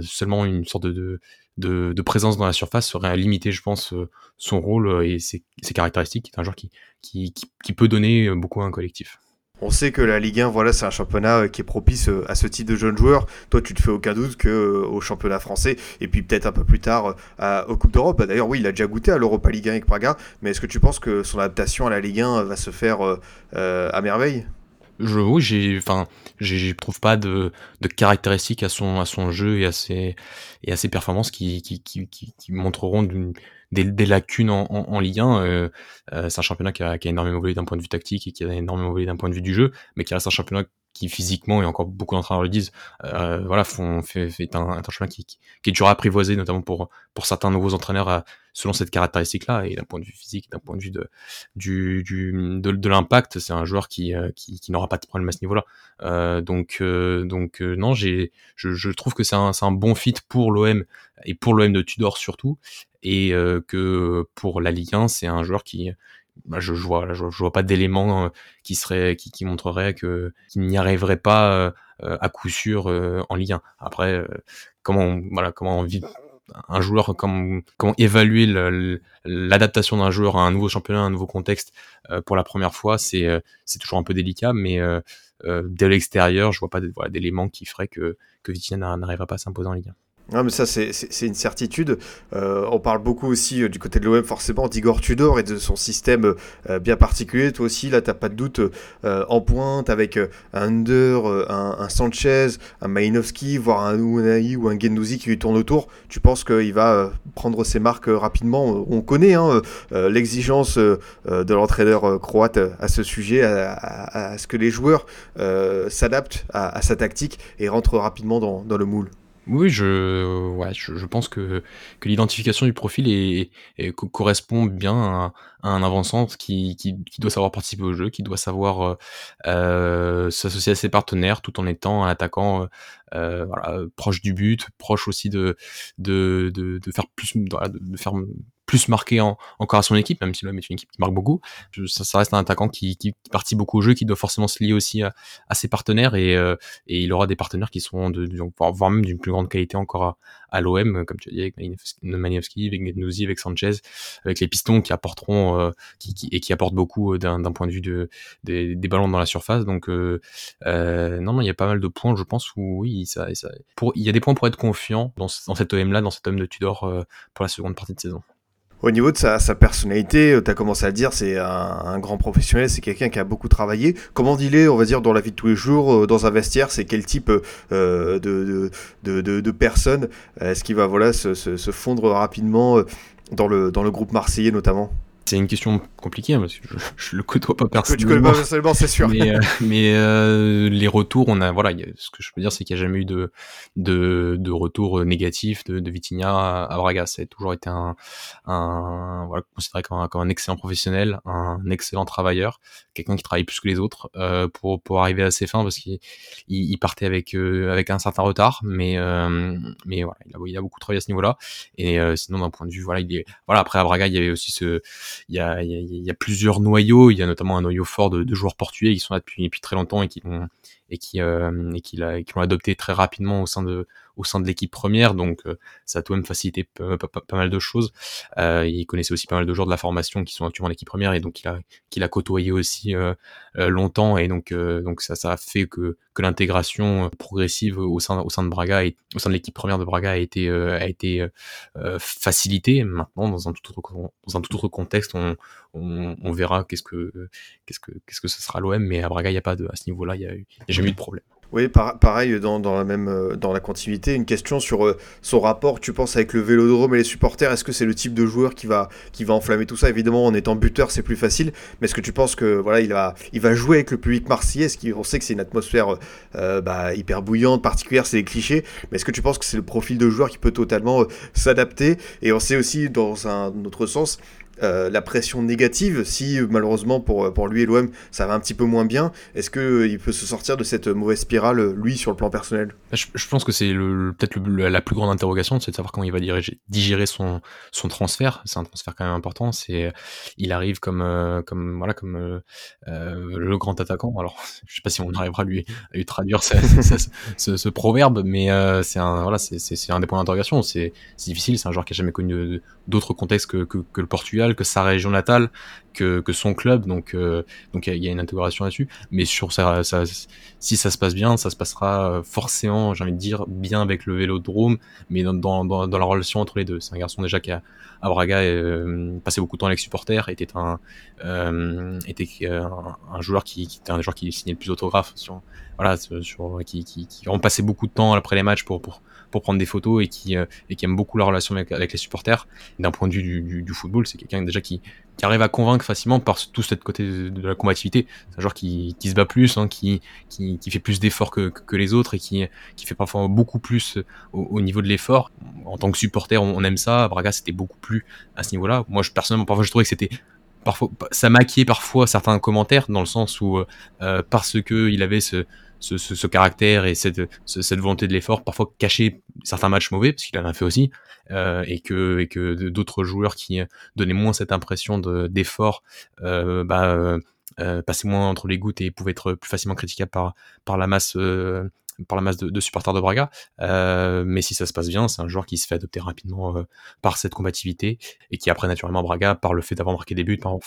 seulement une sorte de, de, présence dans la surface serait limiter, je pense, son rôle et ses, ses caractéristiques. C'est un joueur qui, qui, qui peut donner beaucoup à un collectif. On sait que la Ligue 1, voilà, c'est un championnat euh, qui est propice euh, à ce type de jeunes joueurs. Toi, tu te fais aucun doute que euh, au championnat français et puis peut-être un peu plus tard à, aux Coupes d'Europe. D'ailleurs, oui, il a déjà goûté à l'Europa Ligue 1 avec Praga, mais est-ce que tu penses que son adaptation à la Ligue 1 va se faire euh, à merveille? Je, oui, j'ai, enfin, trouve pas de, caractéristiques à son, jeu et à ses, performances qui, qui montreront d'une, des, lacunes en, en, en Ligue 1. Euh, euh, c'est un championnat qui a, qui énormément évolué d'un point de vue tactique et qui a énormément évolué d'un point de vue du jeu, mais qui reste un championnat qui physiquement et encore beaucoup d'entraîneurs le disent euh, voilà font fait, un, un chemin qui, qui, est dur à apprivoiser notamment pour pour certains nouveaux entraîneurs à, selon cette caractéristique là et d'un point de vue physique d'un point de vue de du, de, l'impact c'est un joueur qui euh, qui, n'aura pas de problème à ce niveau là euh, donc euh, donc euh, non j'ai je, je trouve que c'est un c'est un bon fit pour l'OM et pour l'OM de Tudor surtout et que pour la Ligue 1 c'est un joueur qui bah, je, je, vois, je, vois pas d'éléments euh, qui serait, qui, qui montrerait que qu'il n'y arriverait pas euh, euh, à coup sûr en Ligue 1. Après, comment, voilà, comment on vit un joueur, comment, comment évaluer l'adaptation d'un joueur à un nouveau championnat, à un nouveau contexte pour la première fois, c'est c'est toujours un peu délicat, mais dès l'extérieur, je vois pas d'éléments voilà, qui feraient que que Vitinha n'arriverait pas à s'imposer en Ligue 1. Non, mais ça, c'est une certitude. Euh, on parle beaucoup aussi euh, du côté de l'OM, forcément, d'Igor Tudor et de son système euh, bien particulier. Toi aussi, là, t'as pas de doute en pointe avec un Under, un, Sanchez, un Malinowski, voire un Unai ou un Gendouzi qui lui tourne autour. Tu penses qu'il va prendre ses marques rapidement? On connaît hein, l'exigence de l'entraîneur croate à ce sujet, à, ce que les joueurs s'adaptent à, sa tactique et rentrent rapidement dans le moule. Oui, je, ouais, je, je pense que, que l'identification du profil est, est- correspond bien à, un avant-centre qui, qui, qui doit savoir participer au jeu, qui doit savoir euh, euh, s'associer à ses partenaires tout en étant un attaquant euh, voilà, proche du but, proche aussi de, de, de, de faire plus, de faire plus marqué en, encore à son équipe, même si l'homme est une équipe qui marque beaucoup. Ça, ça reste un attaquant qui, qui, participe beaucoup au jeu, qui doit forcément se lier aussi à, à ses partenaires et, euh, et il aura des partenaires qui seront de, voire même d'une plus grande qualité encore à, à l'OM, comme tu as dit, avec Manievski, avec Gendouzi, avec Sanchez, avec les pistons qui apporteront euh, qui, qui, et qui apportent beaucoup euh, d'un point de vue de, des, des ballons dans la surface. Donc euh, euh, non, non, il y a pas mal de points, je pense, où oui, ça, ça pour, il y a des points pour être confiant dans, dans cet OM là, dans cet OM de Tudor pour la seconde partie de saison. Au niveau de sa, personnalité, euh, tu as commencé à dire, c'est un, grand professionnel, c'est quelqu'un qui a beaucoup travaillé. Comment il est, on va dire, dans la vie de tous les jours, euh, dans un vestiaire, c'est quel type euh, de, personne? Est-ce qu'il va se, fondre rapidement dans le groupe marseillais notamment? C'est une question compliquée hein, parce que je, je le côtoie pas personnellement. Tu connais pas personnellement, c'est sûr. Mais, euh, mais euh, les retours, on a voilà, ce que je peux dire, c'est qu'il n'y a jamais eu de de, de retour euh, négatif de, de Vitinha à Braga. Ça a toujours été un, un voilà considéré comme un, comme un excellent professionnel, un excellent travailleur, quelqu'un qui travaille plus que les autres euh, pour pour arriver à ses fins parce qu'il il, partait avec euh, avec un certain retard, mais mais voilà, il a, il a beaucoup travaillé à ce niveau-là. Et sinon d'un point de vue voilà, il est voilà après à Braga, il y avait aussi ce il y a, plusieurs noyaux. Il y a notamment un noyau fort de, de joueurs portugais qui sont là depuis, depuis très longtemps et qui ont et qui euh, et qui l'ont adopté très rapidement au sein de au sein de l'équipe première, donc euh, ça a tout de même facilité pas, mal de choses. Euh, il connaissait aussi pas mal de joueurs de la formation qui sont actuellement l'équipe première et donc il a qu'il a côtoyé aussi euh, euh longtemps et donc donc ça ça a fait que que l'intégration progressive au sein au sein de Braga et au sein de l'équipe première de Braga a été a été facilitée. Maintenant dans un tout autre dans un tout autre contexte, on on, verra qu'est-ce que qu'est-ce que qu'est-ce que ce sera l'OM, mais à Braga il y a pas de à ce niveau-là il y a, jamais eu de problème. Oui, pareil, dans, dans, la même, euh, dans la continuité, une question sur euh, son rapport, tu penses, avec le vélodrome et les supporters. Est-ce que c'est le type de joueur qui va, qui va enflammer tout ça? Évidemment, en étant buteur, c'est plus facile. Mais est-ce que tu penses que voilà, il va, il va jouer avec le public marseillais? On sait que c'est une atmosphère euh, bah, hyper bouillante, particulière, c'est les clichés. Mais est-ce que tu penses que c'est le profil de joueur qui peut totalement s'adapter? Et on sait aussi, dans un autre sens, euh, la pression négative, si malheureusement pour, pour lui et l'OM ça va un petit peu moins bien, est-ce qu'il euh, peut se sortir de cette mauvaise spirale, lui, sur le plan personnel? Bah, je, pense que c'est peut-être la plus grande interrogation, c'est de savoir comment il va digérer son, son transfert. C'est un transfert quand même important. C'est, il arrive comme, euh, comme, voilà, comme le grand attaquant. Alors, je sais pas si on arrivera à lui, lui traduire ce, proverbe, mais c'est un, voilà, c'est un des points d'interrogation. C'est difficile, c'est un joueur qui a jamais connu d'autres contextes que, que, que le Portugal que sa région natale, que, que son club. Donc, euh, donc il y, a une intégration là-dessus. Mais sur ça, si ça se passe bien, ça se passera euh, forcément, j'ai envie de dire, bien avec le Vélodrome, mais dans, dans, dans, la relation entre les deux. C'est un garçon déjà qui a à Braga euh, passé beaucoup de temps avec les supporters, était un euh, était un, joueur qui, était un joueur qui signait le plus d'autographes sur voilà sur qui, qui, qui passé beaucoup de temps après les matchs pour pour prendre des photos et qui, euh, et qui aime beaucoup la relation avec, les supporters. D'un point de vue du, football, c'est quelqu'un déjà qui, arrive à convaincre facilement par tout cette côté de, la combativité. C'est un joueur qui, qui se bat plus, hein, qui, qui, fait plus d'efforts que, que, les autres et qui, qui fait parfois beaucoup plus au, niveau de l'effort. En tant que supporter, on, aime ça. Braga, c'était beaucoup plus à ce niveau-là. Moi, je, personnellement, parfois, je trouvais que c'était parfois ça maquillait parfois certains commentaires dans le sens où euh, parce que il avait ce, ce, caractère et cette, volonté de l'effort, parfois cacher certains matchs mauvais, parce qu'il en a fait aussi, euh, et que, d'autres joueurs qui donnaient moins cette impression d'effort, euh, bah, euh, euh, passaient moins entre les gouttes et pouvaient être plus facilement critiquables par, la masse euh, par la masse de, supporters de Braga. Euh, mais si ça se passe bien, c'est un joueur qui se fait adopter rapidement euh, par cette combativité et qui après naturellement Braga, par le fait d'avoir marqué des buts, par,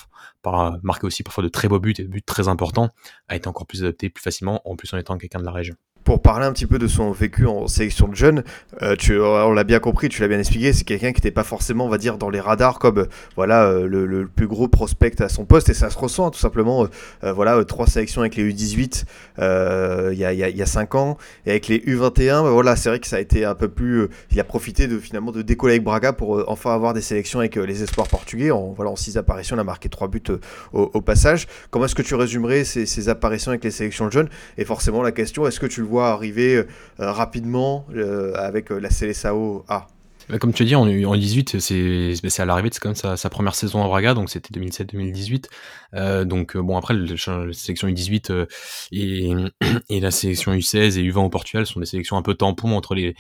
par marquer aussi parfois de très beaux buts et des buts très importants, a été encore plus adopté plus facilement, en plus en étant quelqu'un de la région. Pour parler un petit peu de son vécu en sélection de jeunes, euh, tu, on l'a bien compris, tu l'as bien expliqué, c'est quelqu'un qui n'était pas forcément, on va dire, dans les radars comme voilà le, le, plus gros prospect à son poste et ça se ressent hein, tout simplement. voilà trois sélections avec les U18 il y, a, y, a, 5 ans et avec les U21, bah, voilà c'est vrai que ça a été un peu plus, il a profité de finalement de décoller avec Braga pour enfin avoir des sélections avec les espoirs portugais. En voilà en six apparitions, il a marqué trois buts au, passage. Comment est-ce que tu résumerais ces, ces apparitions avec les sélections de jeunes? Et forcément la question, est-ce que tu le vois arriver euh, rapidement euh, avec euh, la CLSAO A bah, comme tu dit, en, en 18, c'est à l'arrivée, c'est quand même sa, première saison à Braga, donc c'était 2007-2018. Euh, donc bon, après, la sélection U18 euh, et, la sélection U16 et U20 au Portugal sont des sélections un peu tampons entre les,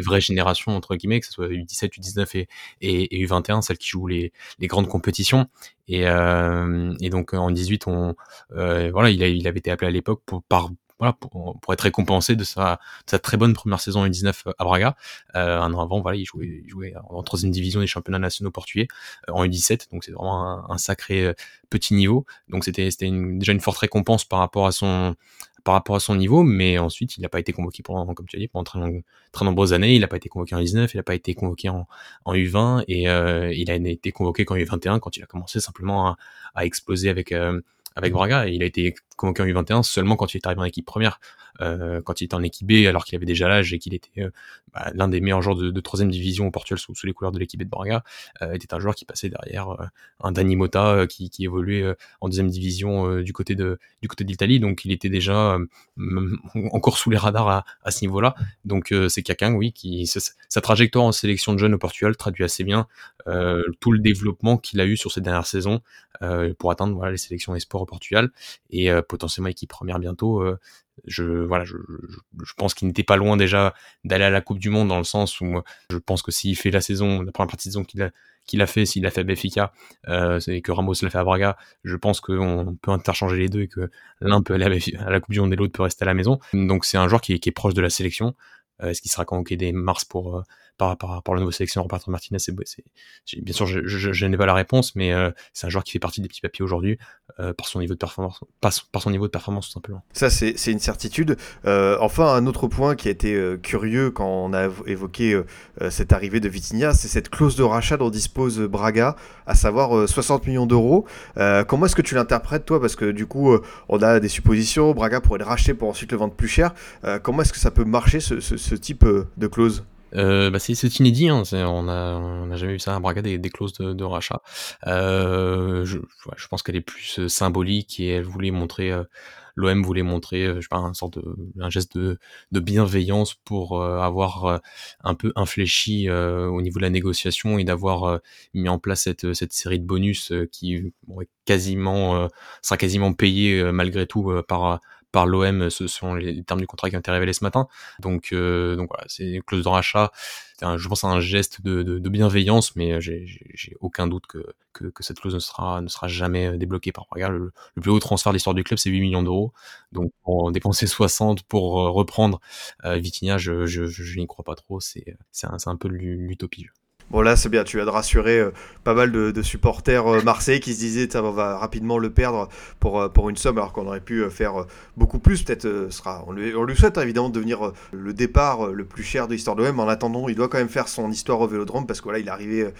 vraies générations, entre guillemets, que ce soit U17, U19 et, et, et U21, celles qui jouent les, grandes compétitions. Et, donc en 18, on, voilà, il, il avait été appelé à l'époque par voilà, pour, être récompensé de sa, très bonne première saison en 19 à Braga. Euh, un an avant, il jouait, en troisième division des championnats nationaux portugais euh, en U17, donc c'est vraiment un, sacré euh, petit niveau. Donc c'était déjà une forte récompense par rapport à son niveau, mais ensuite il n'a pas été convoqué pendant, comme tu as dit, pendant très, nombreuses années. Il n'a pas été convoqué en 19, il n'a pas été convoqué en, en U20 et il a été convoqué qu'en U21 quand il a commencé simplement à, exploser avec avec Braga et il a été convoqué en U21 seulement quand il est arrivé en équipe première, euh, quand il était en équipe B alors qu'il avait déjà l'âge et qu'il était euh, bah, l'un des meilleurs joueurs de, troisième division au Portugal sous, sous les couleurs de l'équipe B de Braga, euh, était un joueur qui passait derrière un Dani Mota qui, qui évoluait en deuxième division du côté de du côté d'Italie, donc il était déjà encore sous les radars à, à ce niveau-là. Donc c'est quelqu'un, oui, qui sa, trajectoire en sélection de jeunes au Portugal traduit assez bien tout le développement qu'il a eu sur ces dernières saisons pour atteindre voilà les sélections espoirs Portugal et potentiellement équipe première bientôt. Euh, je voilà, je, pense qu'il n'était pas loin déjà d'aller à la Coupe du Monde dans le sens où je pense que s'il fait la saison, la première partie de saison qu'il a qu'il a fait, s'il a fait à Benfica, euh, et que Ramos l'a fait à Braga, je pense qu'on peut interchanger les deux et que l'un peut aller à la Coupe du Monde et l'autre peut rester à la maison. Donc c'est un joueur qui est, qui est proche de la sélection. Euh, Est-ce qu'il sera convoqué dès mars pour par, par, par le nouveau sélectionneur Roberto Martinez c'est, bien sûr je, n'ai pas la réponse mais euh, c'est un joueur qui fait partie des petits papiers aujourd'hui euh, par son niveau de performance par, son niveau de performance tout simplement. Ça c'est, une certitude. Euh, enfin un autre point qui a été curieux quand on a évoqué cette arrivée de Vitinha c'est cette clause de rachat dont dispose Braga à savoir 60 millions d'euros. Comment est-ce que tu l'interprètes toi? Parce que du coup on a des suppositions Braga pourrait le racheter pour ensuite le vendre plus cher. Comment est-ce que ça peut marcher ce type de clause? Euh, bah c'est, inédit, hein, on a on a jamais vu ça à Braga des, clauses de, rachat. Euh, je, je pense qu'elle est plus euh, symbolique et elle voulait montrer, euh, l'OM voulait montrer, je sais pas, un sorte de un geste de, de bienveillance pour avoir un peu infléchi au niveau de la négociation et d'avoir mis en place cette cette série de bonus qui quasiment sera quasiment payé malgré tout par par l'OM, ce sont les termes du contrat qui ont été révélés ce matin. Donc, euh, donc voilà, c'est une clause de rachat. Je pense à un geste de, bienveillance, mais j'ai aucun doute que, que, cette clause ne sera, ne sera jamais débloquée par Braga. Le, plus haut transfert de l'histoire du club, c'est 8 millions d'euros. Donc, pour dépenser 60 pour euh, reprendre euh, Vitinha, je, je, je n'y crois pas trop. C'est un, un peu l'utopie. Bon là c'est bien, tu as de rassurer euh, pas mal de, supporters euh, marseillais qui se disaient on va rapidement le perdre pour, euh, pour une somme alors qu'on aurait pu euh, faire beaucoup plus. Peut-être sera, on lui, souhaite hein, évidemment de devenir le départ le plus cher de l'histoire de l'OM. En attendant, il doit quand même faire son histoire au Vélodrome parce que voilà il est arrivé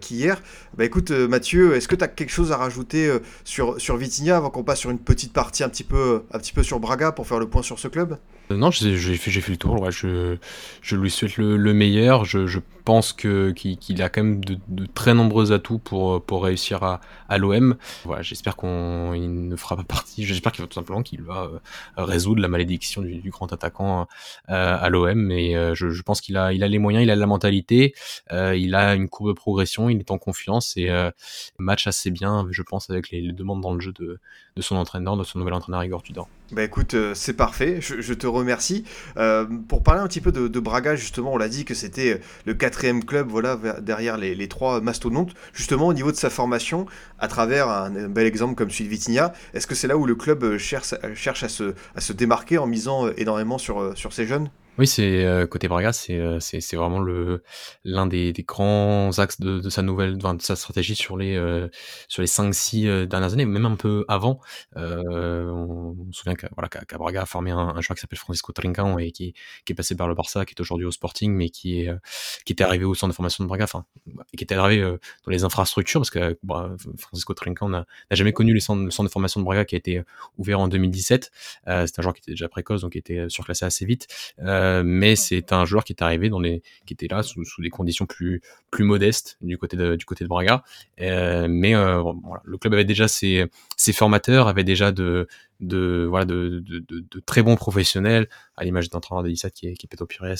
qu'hier. Bah écoute Mathieu, est-ce que tu as quelque chose à rajouter sur, sur Vitinha avant qu'on passe sur une petite partie un petit peu, un petit peu sur Braga pour faire le point sur ce club? Non, j'ai fait, fait le tour. Ouais, je, je lui souhaite le, le meilleur. Je, je pense qu'il a quand même de, très nombreux atouts pour, pour réussir à, à l'OM. Voilà, j'espère qu'on ne fera pas partie. J'espère qu'il va tout simplement qu'il va euh, résoudre la malédiction du, grand attaquant euh, à l'OM. Mais euh, je, pense qu'il a, il a les moyens, il a la mentalité, il a une courbe de progression, il est en confiance et match assez bien, je pense, avec les, demandes dans le jeu de, de son entraîneur, de son nouvel entraîneur Igor Tudor. Bah écoute, c'est parfait, je, te remercie. Pour parler un petit peu de, de Braga, justement, on l'a dit que c'était le quatrième club, voilà, derrière les, trois mastodontes. Justement, au niveau de sa formation, à travers un, bel exemple comme celui de Vitinha, est-ce que c'est là où le club cherche, cherche à, se, à se démarquer en misant énormément sur, sur ces jeunes? Oui, c'est euh, côté Braga, c'est euh, c'est c'est vraiment le l'un des, des grands axes de, de sa nouvelle, de sa stratégie sur les euh, sur les 5-6 dernières années, même un peu avant. on, on, se souvient que voilà qu'à Braga a formé un, un, joueur qui s'appelle Francisco Trincão et qui qui est passé par le Barça, qui est aujourd'hui au Sporting, mais qui est qui était arrivé au centre de formation de Braga, enfin qui était arrivé dans les infrastructures parce que bah, Francisco Trincão n'a jamais connu les le centre de formation de Braga qui a été ouvert en 2017. c'est un joueur qui était déjà précoce, donc qui était surclassé assez vite. Euh, mais c'est un joueur qui est arrivé dans les, qui était là sous, des conditions plus plus modestes du côté de du côté de Braga. Euh, mais euh, le club avait déjà ses ses formateurs, avait déjà de de voilà de, de, de, de, très bons professionnels à l'image d'un entraîneur de qui est, qui est Pires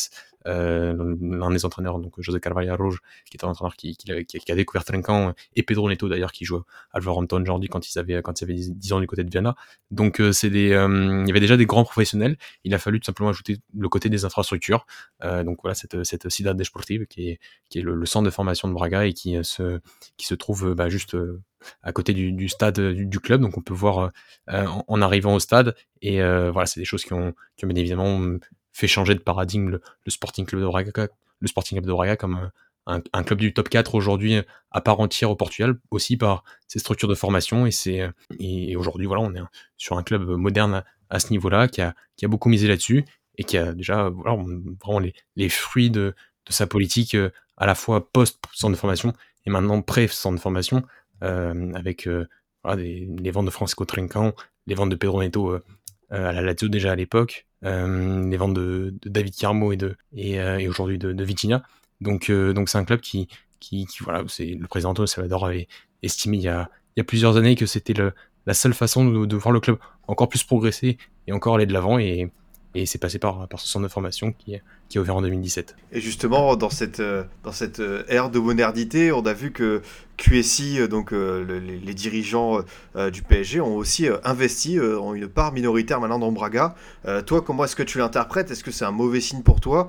euh, l'un des entraîneurs donc José Carvalho Rouge qui est un entraîneur qui, qui, a, découvert Trinquant et Pedro Neto d'ailleurs qui joue à Wolverhampton Jordi quand ils avaient quand ils avaient 10 ans du côté de Viana donc euh, c'est des euh, il y avait déjà des grands professionnels. Il a fallu tout simplement ajouter le côté des infrastructures donc voilà cette cette Cidade Desportive qui est qui est le, le, centre de formation de Braga et qui se qui se trouve bah, juste à côté du, stade du, du, club, donc on peut voir euh, en, en, arrivant au stade. Et euh, voilà, c'est des choses qui ont, bien évidemment fait changer de paradigme le, Sporting Club de Braga, le Sporting Club de comme euh, un, club du top 4 aujourd'hui à part entière au Portugal, aussi par ses structures de formation. Et, et, aujourd'hui, voilà, on est sur un club moderne à, ce niveau-là, qui a, qui a beaucoup misé là-dessus et qui a déjà voilà, vraiment les, les fruits de, de sa politique à la fois post-centre de formation et maintenant pré-centre de formation euh, avec euh, voilà, des, les ventes de Francisco Trincan, les ventes de Pedro Neto euh, à la Lazio déjà à l'époque, les ventes de, de, David Carmo et, aujourd'hui de, de Vitinha. Donc donc c'est un club qui, qui, voilà, c'est le président Antonio Salvador avait estimé il y a, il y a plusieurs années que c'était la seule façon de, voir le club encore plus progresser et encore aller de l'avant et c'est passé par, ce centre de formation qui, est ouvert en 2017. Et justement, dans cette, euh, dans cette euh, ère de modernité, on a vu que QSI, euh, donc les, dirigeants du PSG, ont aussi investi, ont une part minoritaire maintenant dans Braga. toi, comment est-ce que tu l'interprètes? Est-ce que c'est un mauvais signe pour toi?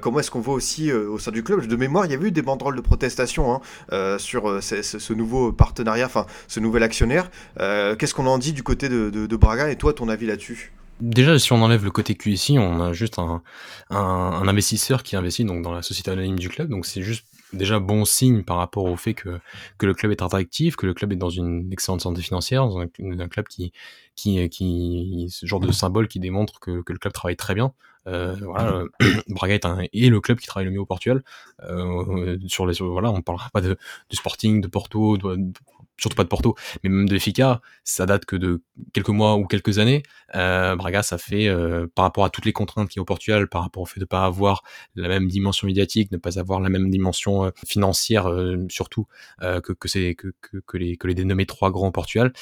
Comment est-ce qu'on voit aussi au sein du club? De mémoire, il y a eu des banderoles de protestation hein, sur ce, nouveau partenariat, enfin ce nouvel actionnaire. Qu'est-ce qu'on en dit du côté de Braga? Et toi, ton avis là-dessus? Déjà, si on enlève le côté QSI, on a juste un, investisseur qui investit dans la société anonyme du club. Donc c'est juste déjà bon signe par rapport au fait que, le club est attractif, que le club est dans une excellente santé financière, dans un, club qui, ce genre de symbole qui démontre que, le club travaille très bien. Euh, voilà, Braga est, un, le club qui travaille le mieux au Portugal. Euh, sur voilà, on parlera pas de, Sporting, de Porto, surtout pas de Porto, mais même de Fika, ça date que de quelques mois ou quelques années. Euh, Braga, ça fait euh, par rapport à toutes les contraintes qui y a au Portugal, par rapport au fait de pas avoir la même dimension médiatique, ne pas avoir la même dimension euh, financière, euh, surtout euh, que que, c'est, que, que, que, les que les dénommés trois grands au Portugal.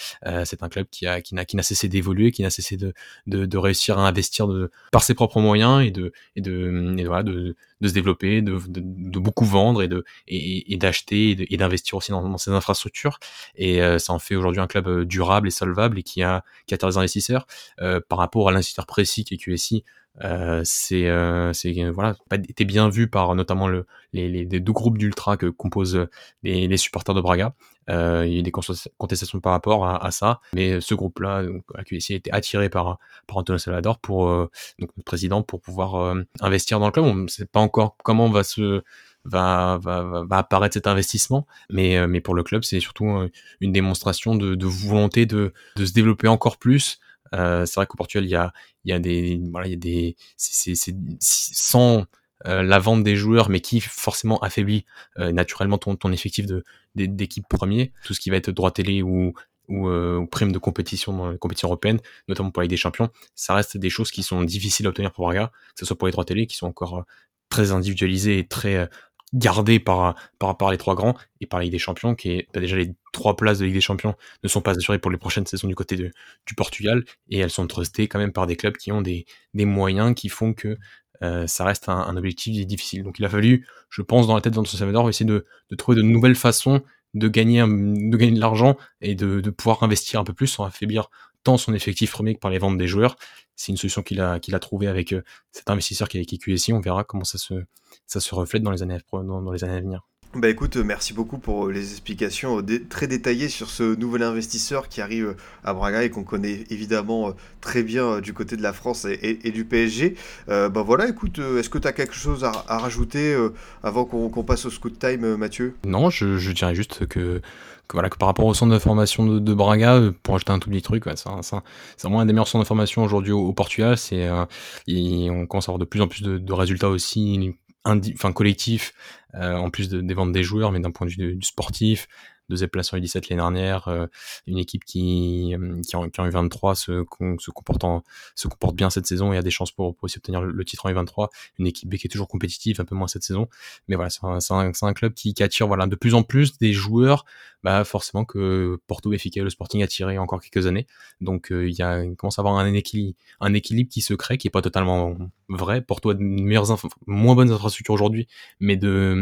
c'est un club qui a qui n'a qui n'a cessé d'évoluer, qui n'a cessé de, de, de réussir à investir de, par ses propres moyens et de et de, et voilà de de se développer, de, de, beaucoup vendre et de et, et d'acheter et d'investir aussi dans, dans, ces infrastructures. Et euh, ça en fait aujourd'hui un club euh, durable et solvable et qui a qui attire les investisseurs euh, par rapport à l'investisseur précis qui est QSI. Euh, c'est euh, voilà été bien vu par notamment le, les, les, deux groupes d'ultra que composent les, les, supporters de Braga. Euh, il y a eu des contestations par rapport à, à ça, mais ce groupe-là, la QSI, a été attiré par par Antonio Salvador pour donc le président pour pouvoir investir dans le club. On ne sait pas encore comment va se va, va, va apparaître cet investissement. Mais, mais pour le club, c'est surtout une démonstration de, de volonté de, de se développer encore plus, euh, c'est vrai qu'au Portugal, il y a, il y a des, voilà, il y a des, c'est, sans euh, la vente des joueurs, mais qui forcément affaiblit euh, naturellement ton, ton effectif de, d'équipe premier, tout ce qui va être droit télé ou, ou, ou prime de compétition dans compétition européenne, notamment pour la des Champions, ça reste des choses qui sont difficiles à obtenir pour Braga, que ce soit pour les droits télé, qui sont encore très individualisés et très gardé par, par, les trois grands et par la Ligue des Champions, qui est déjà les trois places de Ligue des Champions ne sont pas assurées pour les prochaines saisons du côté de, du Portugal et elles sont trustées quand même par des clubs qui ont des, des moyens qui font que euh, ça reste un, un, objectif difficile. Donc il a fallu, je pense, dans la tête d'Antonio Salvador, essayer de, de trouver de nouvelles façons de gagner, de gagner de l'argent et de, de pouvoir investir un peu plus sans affaiblir tant son effectif premier que par les ventes des joueurs. C'est une solution qu'il a, qu'il a trouvé avec euh, cet investisseur qui est, qui est QSI. On verra comment ça se, ça se reflète dans les années, dans, dans les années à venir. Bah écoute, euh, merci beaucoup pour euh, les explications euh, très détaillées sur ce nouvel investisseur qui arrive à Braga et qu'on connaît évidemment très bien du côté de la France et, du PSG. bah voilà, écoute, est-ce que tu as quelque chose à, rajouter avant qu'on passe au scoot time, Mathieu? Non, je, dirais juste que, voilà, que par rapport au centre de formation de, Braga, pour ajouter un tout petit truc, c'est vraiment un des meilleurs centres de formation aujourd'hui au, Portugal. C'est, on commence à avoir de plus en plus de, résultats aussi enfin collectif, euh, en plus de, des ventes des joueurs, mais d'un point de vue du sportif, deuxième place en U17 l'année dernière, euh, une équipe qui, euh, qui, en, qui en U23 se, se, comportant, se comporte bien cette saison et a des chances pour, pour aussi obtenir le, titre en U23. Une équipe B qui est toujours compétitive, un peu moins cette saison. Mais voilà, c'est un, un, un, club qui, qui, attire voilà, de plus en plus des joueurs, bah forcément que Porto, Benfica le Sporting a tiré encore quelques années. Donc euh, il, y a, il commence à avoir un équilibre, un équilibre qui se crée, qui est pas totalement vrai. Porto a de meilleures moins bonnes infrastructures aujourd'hui, mais de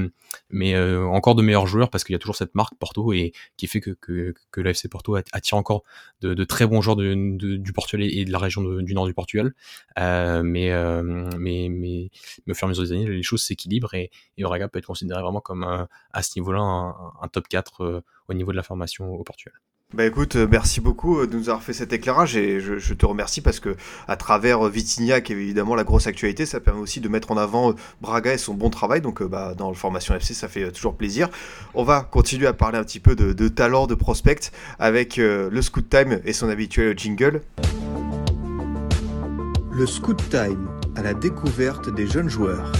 mais encore de meilleurs joueurs parce qu'il y a toujours cette marque Porto et qui fait que, que, l'AFC Porto attire encore de, très bons joueurs du Portugal et de la région du nord du Portugal. Euh, mais, euh, mais, mais, mais, au fur et à mesure des années, les choses s'équilibrent et, et peut être considéré vraiment comme à ce niveau-là un, top 4 euh, au niveau de la formation au Portugal. Bah écoute, euh, merci beaucoup euh, de nous avoir fait cet éclairage et je, te remercie parce que à travers euh, Vitignac qui est évidemment la grosse actualité, ça permet aussi de mettre en avant Braga et son bon travail. Donc bah, dans le formation FC, ça fait toujours plaisir. On va continuer à parler un petit peu de, de talent, de prospect avec le Scoot Time et son habituel jingle. Le Scoot Time à la découverte des jeunes joueurs.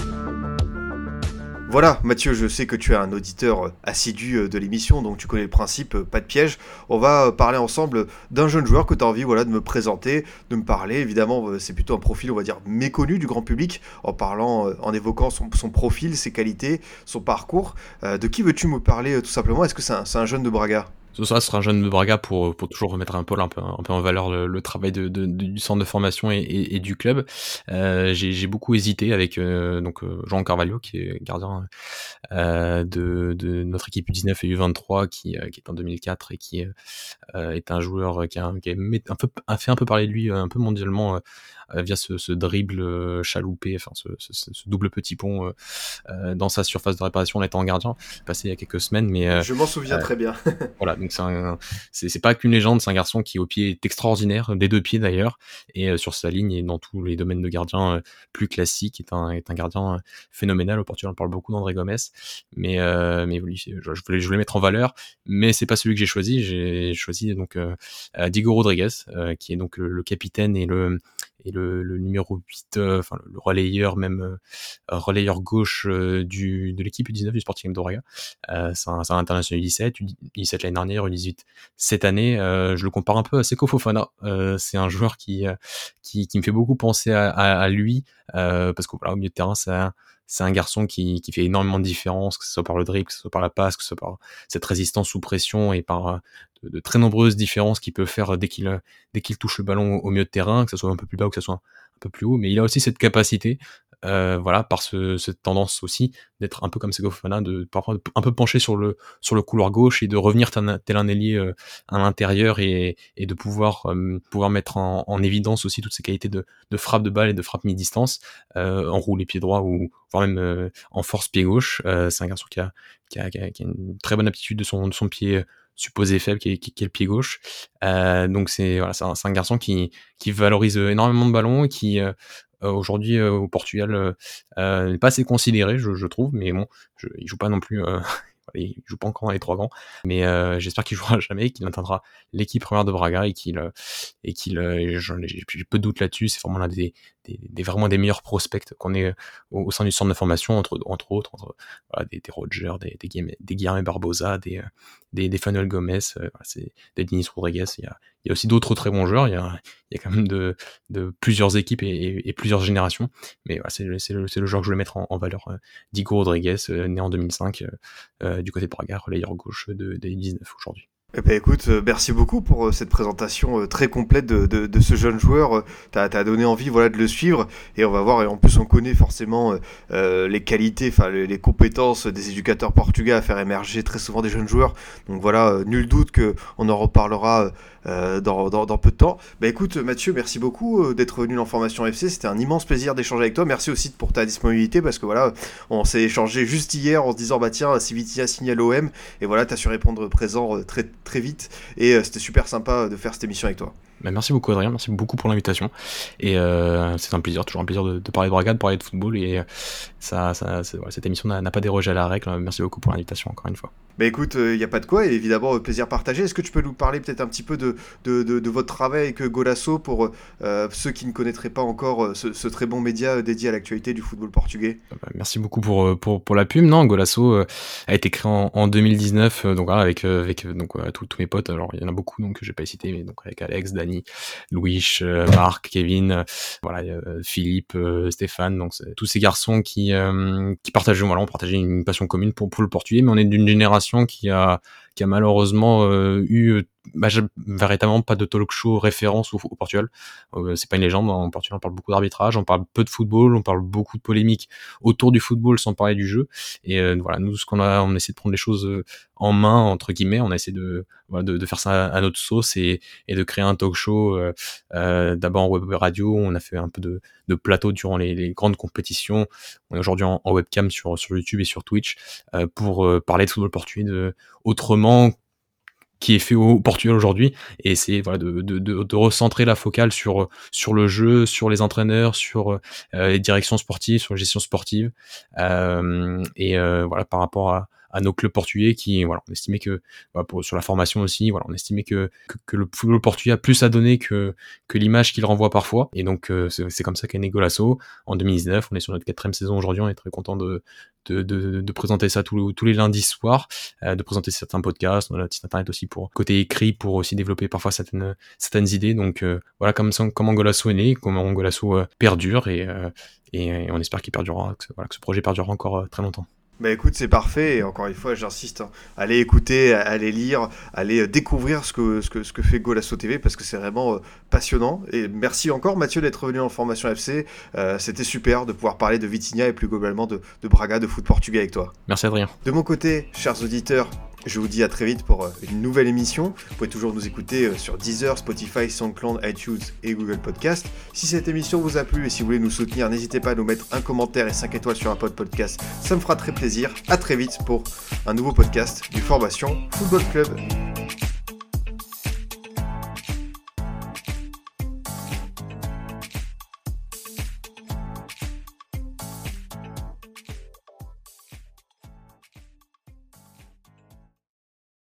Voilà, Mathieu, je sais que tu es un auditeur euh, assidu euh, de l'émission, donc tu connais le principe, euh, pas de piège. On va parler ensemble d'un jeune joueur que tu as envie voilà, de me présenter, de me parler. Évidemment, c'est plutôt un profil, on va dire, méconnu du grand public, en parlant, en évoquant son, profil, ses qualités, son parcours. de qui veux-tu me parler tout simplement? Est-ce que c'est un, un jeune de Braga? Ce sera un jeune de Braga pour, pour toujours remettre un peu, un peu, un peu en valeur le, travail de, de, du centre de formation et, et, du club. Euh, j'ai beaucoup hésité avec euh, donc euh, Jean Carvalho qui est gardien euh, de, de, notre équipe U19 et U23 qui, euh, qui est en 2004 et qui est un joueur qui a, qui a, a fait un peu parler de lui un peu mondialement euh, via ce, ce dribble euh, chaloupé, enfin ce, ce, ce, double petit pont euh, dans sa surface de réparation en étant gardien, passé il y a quelques semaines. Mais je m'en souviens très bien. voilà, donc c'est c'est pas qu'une légende, c'est un garçon qui au pied est extraordinaire, des deux pieds d'ailleurs, et sur sa ligne et dans tous les domaines de gardien plus classiques, est un est un gardien phénoménal. Au Portugal, on parle beaucoup d'André Gomes, mais mais oui, je, voulais je voulais mettre en valeur, mais c'est pas celui que j'ai choisi. J'ai choisi donc Diego Rodriguez, qui est donc le capitaine et le et le, le numéro 8, euh, enfin le relayeur même euh, relayeur gauche euh, du, de l'équipe U19 du Sporting de Euh, c'est un, un, international U17, U17 l'année dernière, U18 cette année. je le compare un peu à Seko Fofana. c'est un joueur qui, qui, qui me fait beaucoup penser à, à, à lui parce qu'au voilà, au milieu de terrain, c'est un, c'est un garçon qui, qui, fait énormément de différence, que ce soit par le dribble, que ce soit par la passe, que ce soit par cette résistance sous pression et par de, très nombreuses différences qu'il peut faire dès qu'il dès qu'il touche le ballon au, milieu de terrain, que ce soit un peu plus bas ou que ce soit un, peu plus haut. Mais il a aussi cette capacité, euh, voilà, par ce, cette tendance aussi d'être un peu comme Sego Fofana, de parfois un peu pencher sur le sur le couloir gauche et de revenir tel un ailier euh, à l'intérieur et, et de pouvoir euh, pouvoir mettre en, en, évidence aussi toutes ses qualités de, de frappe de balle et de frappe mi-distance, euh, en roue les pieds droits ou voire même euh, en force pied gauche. c'est un garçon qui a, qui a, qui a, une très bonne aptitude de son de son pied supposé faible qui est, qui, le pied gauche. Euh, donc c'est voilà, c'est un, un, garçon qui, qui valorise énormément de ballons qui euh, aujourd'hui au Portugal n'est pas assez considéré, je, je trouve, mais bon, je, il joue pas non plus il joue pas encore les trois grands, mais euh, j'espère qu'il jouera jamais, qu'il atteindra l'équipe première de Braga et qu'il euh, et qu'il euh, j'ai peu de doute là-dessus. C'est vraiment l'un des, des, des, vraiment des meilleurs prospects qu'on ait au, sein du centre de formation, entre autres, entre des, des Rogers, des des, des Guillermo Barbosa, des des, des Gomez, c'est des Denis Rodriguez. Il y a, aussi d'autres très bons joueurs. Il y a, quand même de, plusieurs équipes et, plusieurs générations. Mais voilà, c'est le, le, joueur que je voulais mettre en, valeur. Diego Rodriguez, né en 2005, euh, du côté de Braga, relayeur gauche de, de 19 aujourd'hui. Eh ben écoute, euh, merci beaucoup pour euh, cette présentation euh, très complète de, ce jeune joueur. T'as as donné envie voilà, de le suivre et on va voir, et en plus on connaît forcément les qualités, enfin les, compétences des éducateurs portugais à faire émerger très souvent des jeunes joueurs. Donc voilà, nul doute qu'on en reparlera dans, peu de temps. Bah écoute Mathieu, merci beaucoup d'être venu dans Formation FC, c'était un immense plaisir d'échanger avec toi. Merci aussi pour ta disponibilité parce que voilà, on s'est échangé juste hier en se disant bah tiens, Civitia signale OM et voilà, t'as su répondre présent très très vite et euh, c'était super sympa de faire cette émission avec toi. Bah, merci beaucoup Adrien, merci beaucoup pour l'invitation. Et euh, c'est un plaisir, toujours un plaisir de, de, parler de Braga, de parler de football. Et ça, ça cette émission n'a pas dérogé à la règle. Merci beaucoup pour l'invitation encore une fois. Bah écoute, il euh, n'y a pas de quoi, et évidemment, plaisir partagé. Est-ce que tu peux nous parler peut-être un petit peu de, de, de, votre travail avec Golasso pour euh, ceux qui ne connaîtraient pas encore euh, ce, ce, très bon média dédié à l'actualité du football portugais? Bah, Merci beaucoup pour, pour, pour la pub. Non, Golasso a été créé en, en 2019, donc avec, avec donc, tous mes potes. Alors, il y en a beaucoup, donc je vais pas citer, mais donc avec Alex, Louis, Marc, Kevin, voilà, Philippe, Stéphane, donc tous ces garçons qui, qui partageaient, voilà, on partageait une passion commune pour, pour le portugais, mais on est d'une génération qui a qui a malheureusement euh, eu bah, véritablement pas de talk show référence au, au Portugal. Euh, c'est pas une légende. En Portugal, on parle beaucoup d'arbitrage, on parle peu de football, on parle beaucoup de polémiques autour du football sans parler du jeu. Et euh, voilà, nous, ce qu'on a, on essaie de prendre les choses euh, en main entre guillemets. On a essayé de, voilà, de, de, faire ça à notre sauce et, et de créer un talk show. Euh, euh, D'abord en web radio, on a fait un peu de, de plateau durant les, les, grandes compétitions. On est aujourd'hui en, en, webcam sur, sur YouTube et sur Twitch euh, pour parler de football portugais autrement qui est fait au Portugal aujourd'hui. Et essayer voilà, de, de, de, de, recentrer la focale sur, sur le jeu, sur les entraîneurs, sur euh, les directions sportives, sur la gestion sportive. Euh, et euh, voilà par rapport à, à nos clubs portugais qui voilà on estimait que voilà, pour, sur la formation aussi voilà on estimait que, que, que le football portugais a plus à donner que que l'image qu'il renvoie parfois. Et donc euh, c'est comme ça qu'est né Golasso. En 2019 on est sur notre quatrième saison aujourd'hui. On est très content de de, de, de présenter ça tous, tous les lundis soirs euh, de présenter certains podcasts. On a notre site internet aussi pour côté écrit pour aussi développer parfois certaines certaines idées. Donc euh, voilà comme comment Golasso est né comment Golasso euh, perdure et, euh, et, et on espère qu'il perdurera voilà, que ce projet perdurera encore très longtemps bah écoute, c'est parfait. Et encore une fois, j'insiste, hein. allez écouter, allez lire, allez découvrir ce que, ce que, ce que fait Golasso TV parce que c'est vraiment euh, passionnant. Et merci encore, Mathieu, d'être venu en formation FC. Euh, C'était super de pouvoir parler de Vitinha et plus globalement de, de Braga, de foot portugais avec toi. Merci, Adrien. De mon côté, chers auditeurs, je vous dis à très vite pour une nouvelle émission. Vous pouvez toujours nous écouter sur Deezer, Spotify, SoundCloud, iTunes et Google Podcast. Si cette émission vous a plu et si vous voulez nous soutenir, n'hésitez pas à nous mettre un commentaire et 5 étoiles sur un pod podcast. Ça me fera très plaisir. À très vite pour un nouveau podcast du Formation Football Club.